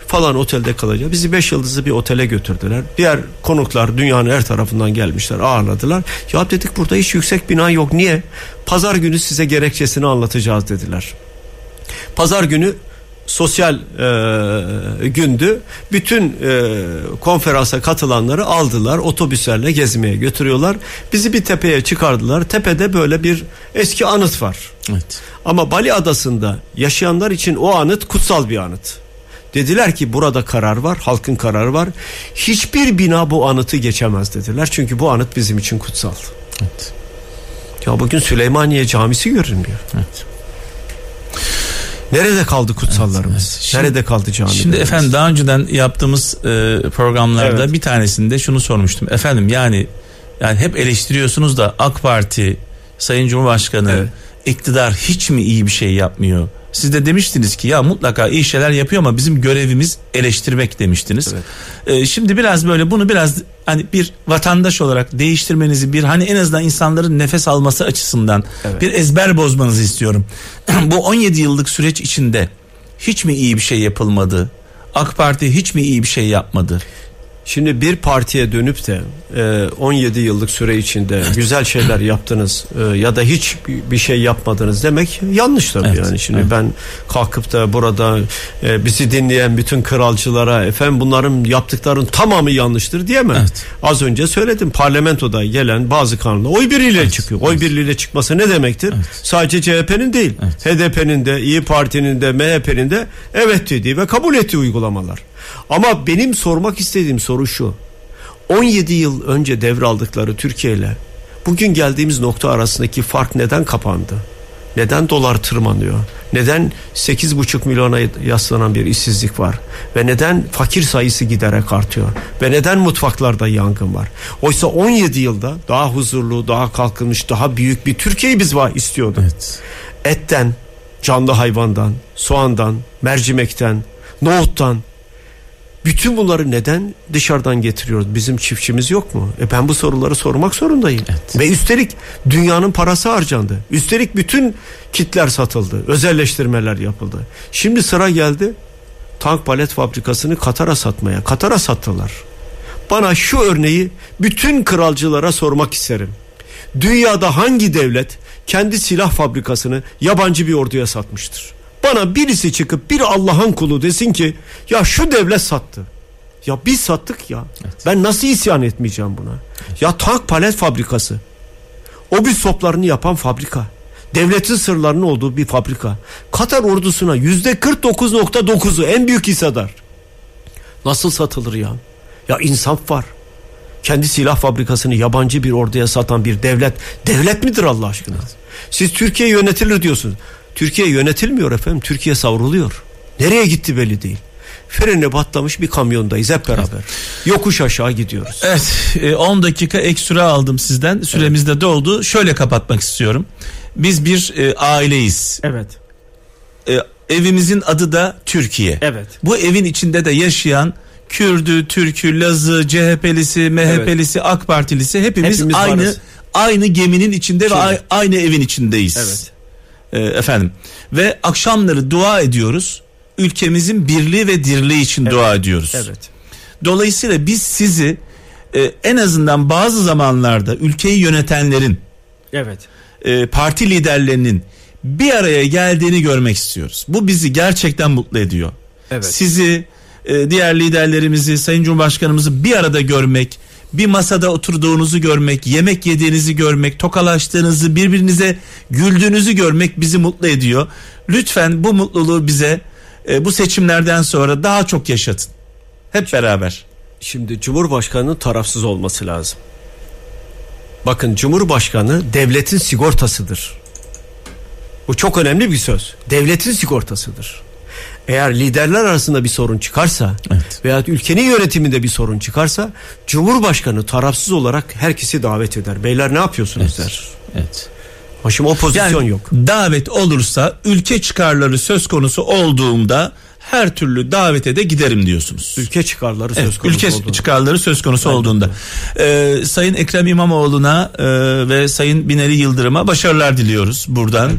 falan otelde kalacak. Bizi 5 yıldızlı bir otele götürdüler. Diğer konuklar dünyanın her tarafından gelmişler ağırladılar. Ya dedik burada hiç yüksek bina yok. Niye? Pazar günü size gerekçesini anlatacağız dediler. Pazar günü sosyal e, gündü. Bütün e, konferansa katılanları aldılar otobüslerle gezmeye götürüyorlar. Bizi bir tepeye çıkardılar. Tepede böyle bir eski anıt var. Evet. Ama Bali adasında yaşayanlar için o anıt kutsal bir anıt. Dediler ki burada karar var, halkın kararı var. Hiçbir bina bu anıtı geçemez dediler. Çünkü bu anıt bizim için kutsal. Evet. Ya bugün Süleymaniye Camisi görünmüyor. Evet. Nerede kaldı kutsallarımız? Evet, evet. Şimdi- Nerede kaldı camilerimiz? Şimdi efendim daha önceden yaptığımız e, programlarda Evet. bir tanesinde şunu sormuştum. Efendim yani yani hep eleştiriyorsunuz da AK Parti Sayın Cumhurbaşkanı Evet. iktidar hiç mi iyi bir şey yapmıyor? Siz de demiştiniz ki ya mutlaka iyi şeyler yapıyor ama bizim görevimiz eleştirmek demiştiniz. E, şimdi biraz böyle bunu biraz hani bir vatandaş olarak değiştirmenizi bir hani en azından insanların nefes alması açısından bir ezber bozmanızı istiyorum. <clears throat> Bu 17 yıllık süreç içinde hiç mi iyi bir şey yapılmadı? AK Parti hiç mi iyi bir şey yapmadı? Şimdi bir partiye dönüp de e, 17 yıllık süre içinde güzel şeyler yaptınız e, ya da hiç bir- şey yapmadınız demek yanlış tabii Evet, yani. Şimdi evet. ben kalkıp da burada e, bizi dinleyen bütün kralcılara efendim bunların yaptıkların tamamı yanlıştır diyemem. Evet. Az önce söyledim parlamentoda gelen bazı kanunlar oy birliğiyle çıkıyor. Oy birliğiyle çıkması ne demektir? Sadece CHP'nin değil HDP'nin de İyi Parti'nin de MHP'nin de evet dediği ve kabul ettiği uygulamalar. Ama benim sormak istediğim soru şu. 17 yıl önce devraldıkları Türkiye ile bugün geldiğimiz nokta arasındaki fark neden kapandı? Neden dolar tırmanıyor? Neden 8,5 milyona yaslanan bir işsizlik var? Ve neden fakir sayısı giderek artıyor? Ve neden mutfaklarda yangın var? Oysa 17 yılda daha huzurlu, daha kalkınmış, daha büyük bir Türkiye'yi biz var istiyorduk. Evet. Etten, canlı hayvandan, soğandan, mercimekten, nohuttan bütün bunları neden dışarıdan getiriyoruz? Bizim çiftçimiz yok mu? E ben bu soruları sormak zorundayım. Ve üstelik dünyanın parası harcandı. Üstelik bütün kitler satıldı. Özelleştirmeler yapıldı. Şimdi sıra geldi tank palet fabrikasını Katar'a satmaya. Katar'a sattılar. Bana şu örneği bütün kralcılara sormak isterim. Dünyada hangi devlet kendi silah fabrikasını yabancı bir orduya satmıştır? Bana birisi çıkıp bir Allah'ın kulu desin ki ya şu devlet sattı. Ya biz sattık ya. Ben nasıl isyan etmeyeceğim buna? Ya tank palet fabrikası. Obüs toplarını yapan fabrika. Devletin sırlarının olduğu bir fabrika. Katar ordusuna yüzde 49.9'u en büyük hissedar. Nasıl satılır ya? Ya insaf var. kendi silah fabrikasını yabancı bir orduya satan bir devlet devlet midir Allah aşkına? Siz Türkiye yönetilir diyorsunuz. Türkiye yönetilmiyor efendim. Türkiye savruluyor. Nereye gitti belli değil. Freni patlamış bir kamyondayız hep beraber. Yokuş aşağı gidiyoruz. Evet e, 10 dakika ek süre aldım sizden. Süremiz de doldu. Şöyle kapatmak istiyorum. Biz bir e, aileyiz. Evet. E, evimizin adı da Türkiye. Evet. Bu evin içinde de yaşayan Kürdü, Türkü, Lazı, CHP'lisi, MHP'lisi, AK Partilisi hepimiz, Hepimiz aynı varız. aynı geminin içinde ve Şimdi. ay- aynı evin içindeyiz. Evet. E, efendim ve akşamları dua ediyoruz. Ülkemizin birliği ve dirliği için dua ediyoruz. Evet. Dolayısıyla biz sizi e, en azından bazı zamanlarda ülkeyi yönetenlerin, Evet. e, parti liderlerinin bir araya geldiğini görmek istiyoruz. Bu bizi gerçekten mutlu ediyor. Evet. Sizi, e, diğer liderlerimizi, Sayın Cumhurbaşkanımızı bir arada görmek, bir masada oturduğunuzu görmek, yemek yediğinizi görmek, tokalaştığınızı, birbirinize güldüğünüzü görmek bizi mutlu ediyor. Lütfen bu mutluluğu bize e, bu seçimlerden sonra daha çok yaşatın. Hep beraber. Şimdi Cumhurbaşkanı'nın tarafsız olması lazım. Bakın Cumhurbaşkanı devletin sigortasıdır. Bu çok önemli bir söz. Devletin sigortasıdır. Eğer liderler arasında bir sorun çıkarsa Evet. veya ülkenin yönetiminde bir sorun çıkarsa Cumhurbaşkanı tarafsız olarak herkesi davet eder. Beyler ne yapıyorsunuz der. Evet. Şimdi o pozisyon Yani yok. davet olursa ülke çıkarları söz konusu olduğunda her türlü davete de giderim diyorsunuz. Ülke çıkarları söz Evet, konusu ülke olduğunda. çıkarları söz konusu olduğunda. Ee, Sayın Ekrem İmamoğlu'na e, ve Sayın Binali Yıldırım'a başarılar diliyoruz buradan.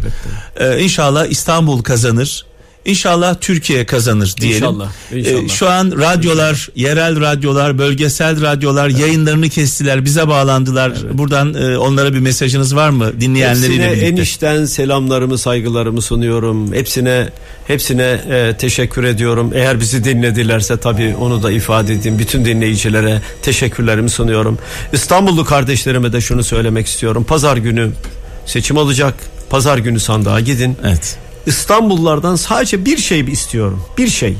Ee, inşallah İstanbul kazanır. İnşallah Türkiye kazanır diyelim. İnşallah, inşallah. Ee, şu an radyolar, yerel radyolar, bölgesel radyolar yayınlarını kestiler, bize bağlandılar. Buradan e, onlara bir mesajınız var mı dinleyenleriyle Hepsine birlikte? enişten selamlarımı saygılarımı sunuyorum. Hepsine hepsine e, teşekkür ediyorum. Eğer bizi dinledilerse tabii onu da ifade edeyim. Bütün dinleyicilere teşekkürlerimi sunuyorum. İstanbullu kardeşlerime de şunu söylemek istiyorum. Pazar günü seçim olacak. Pazar günü sandığa gidin. Evet. İstanbullulardan sadece bir şey istiyorum. Bir şey.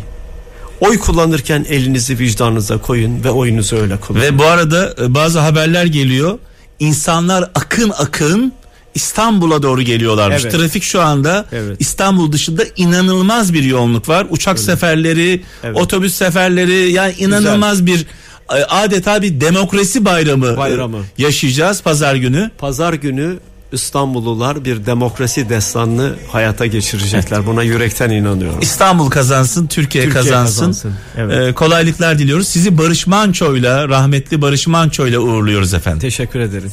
Oy kullanırken elinizi vicdanınıza koyun ve oyunuzu öyle kullanın. Ve bu arada e, bazı haberler geliyor. İnsanlar akın akın İstanbul'a doğru geliyorlarmış. Evet. Trafik şu anda Evet. İstanbul dışında inanılmaz bir yoğunluk var. Uçak seferleri, Evet. otobüs seferleri yani inanılmaz bir e, adeta bir demokrasi bayramı, e, Bayramı. yaşayacağız pazar günü. Pazar günü İstanbullular bir demokrasi destanını hayata geçirecekler. Buna yürekten inanıyorum. İstanbul kazansın, Türkiye, Türkiye kazansın. kazansın, evet. E, kolaylıklar diliyoruz. Sizi Barış Manço'yla, rahmetli Barış Manço'yla uğurluyoruz efendim. Teşekkür ederim.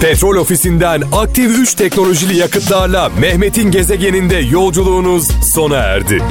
Petrol ofisinden aktif 3 teknolojili yakıtlarla Mehmet'in gezegeninde yolculuğunuz sona erdi.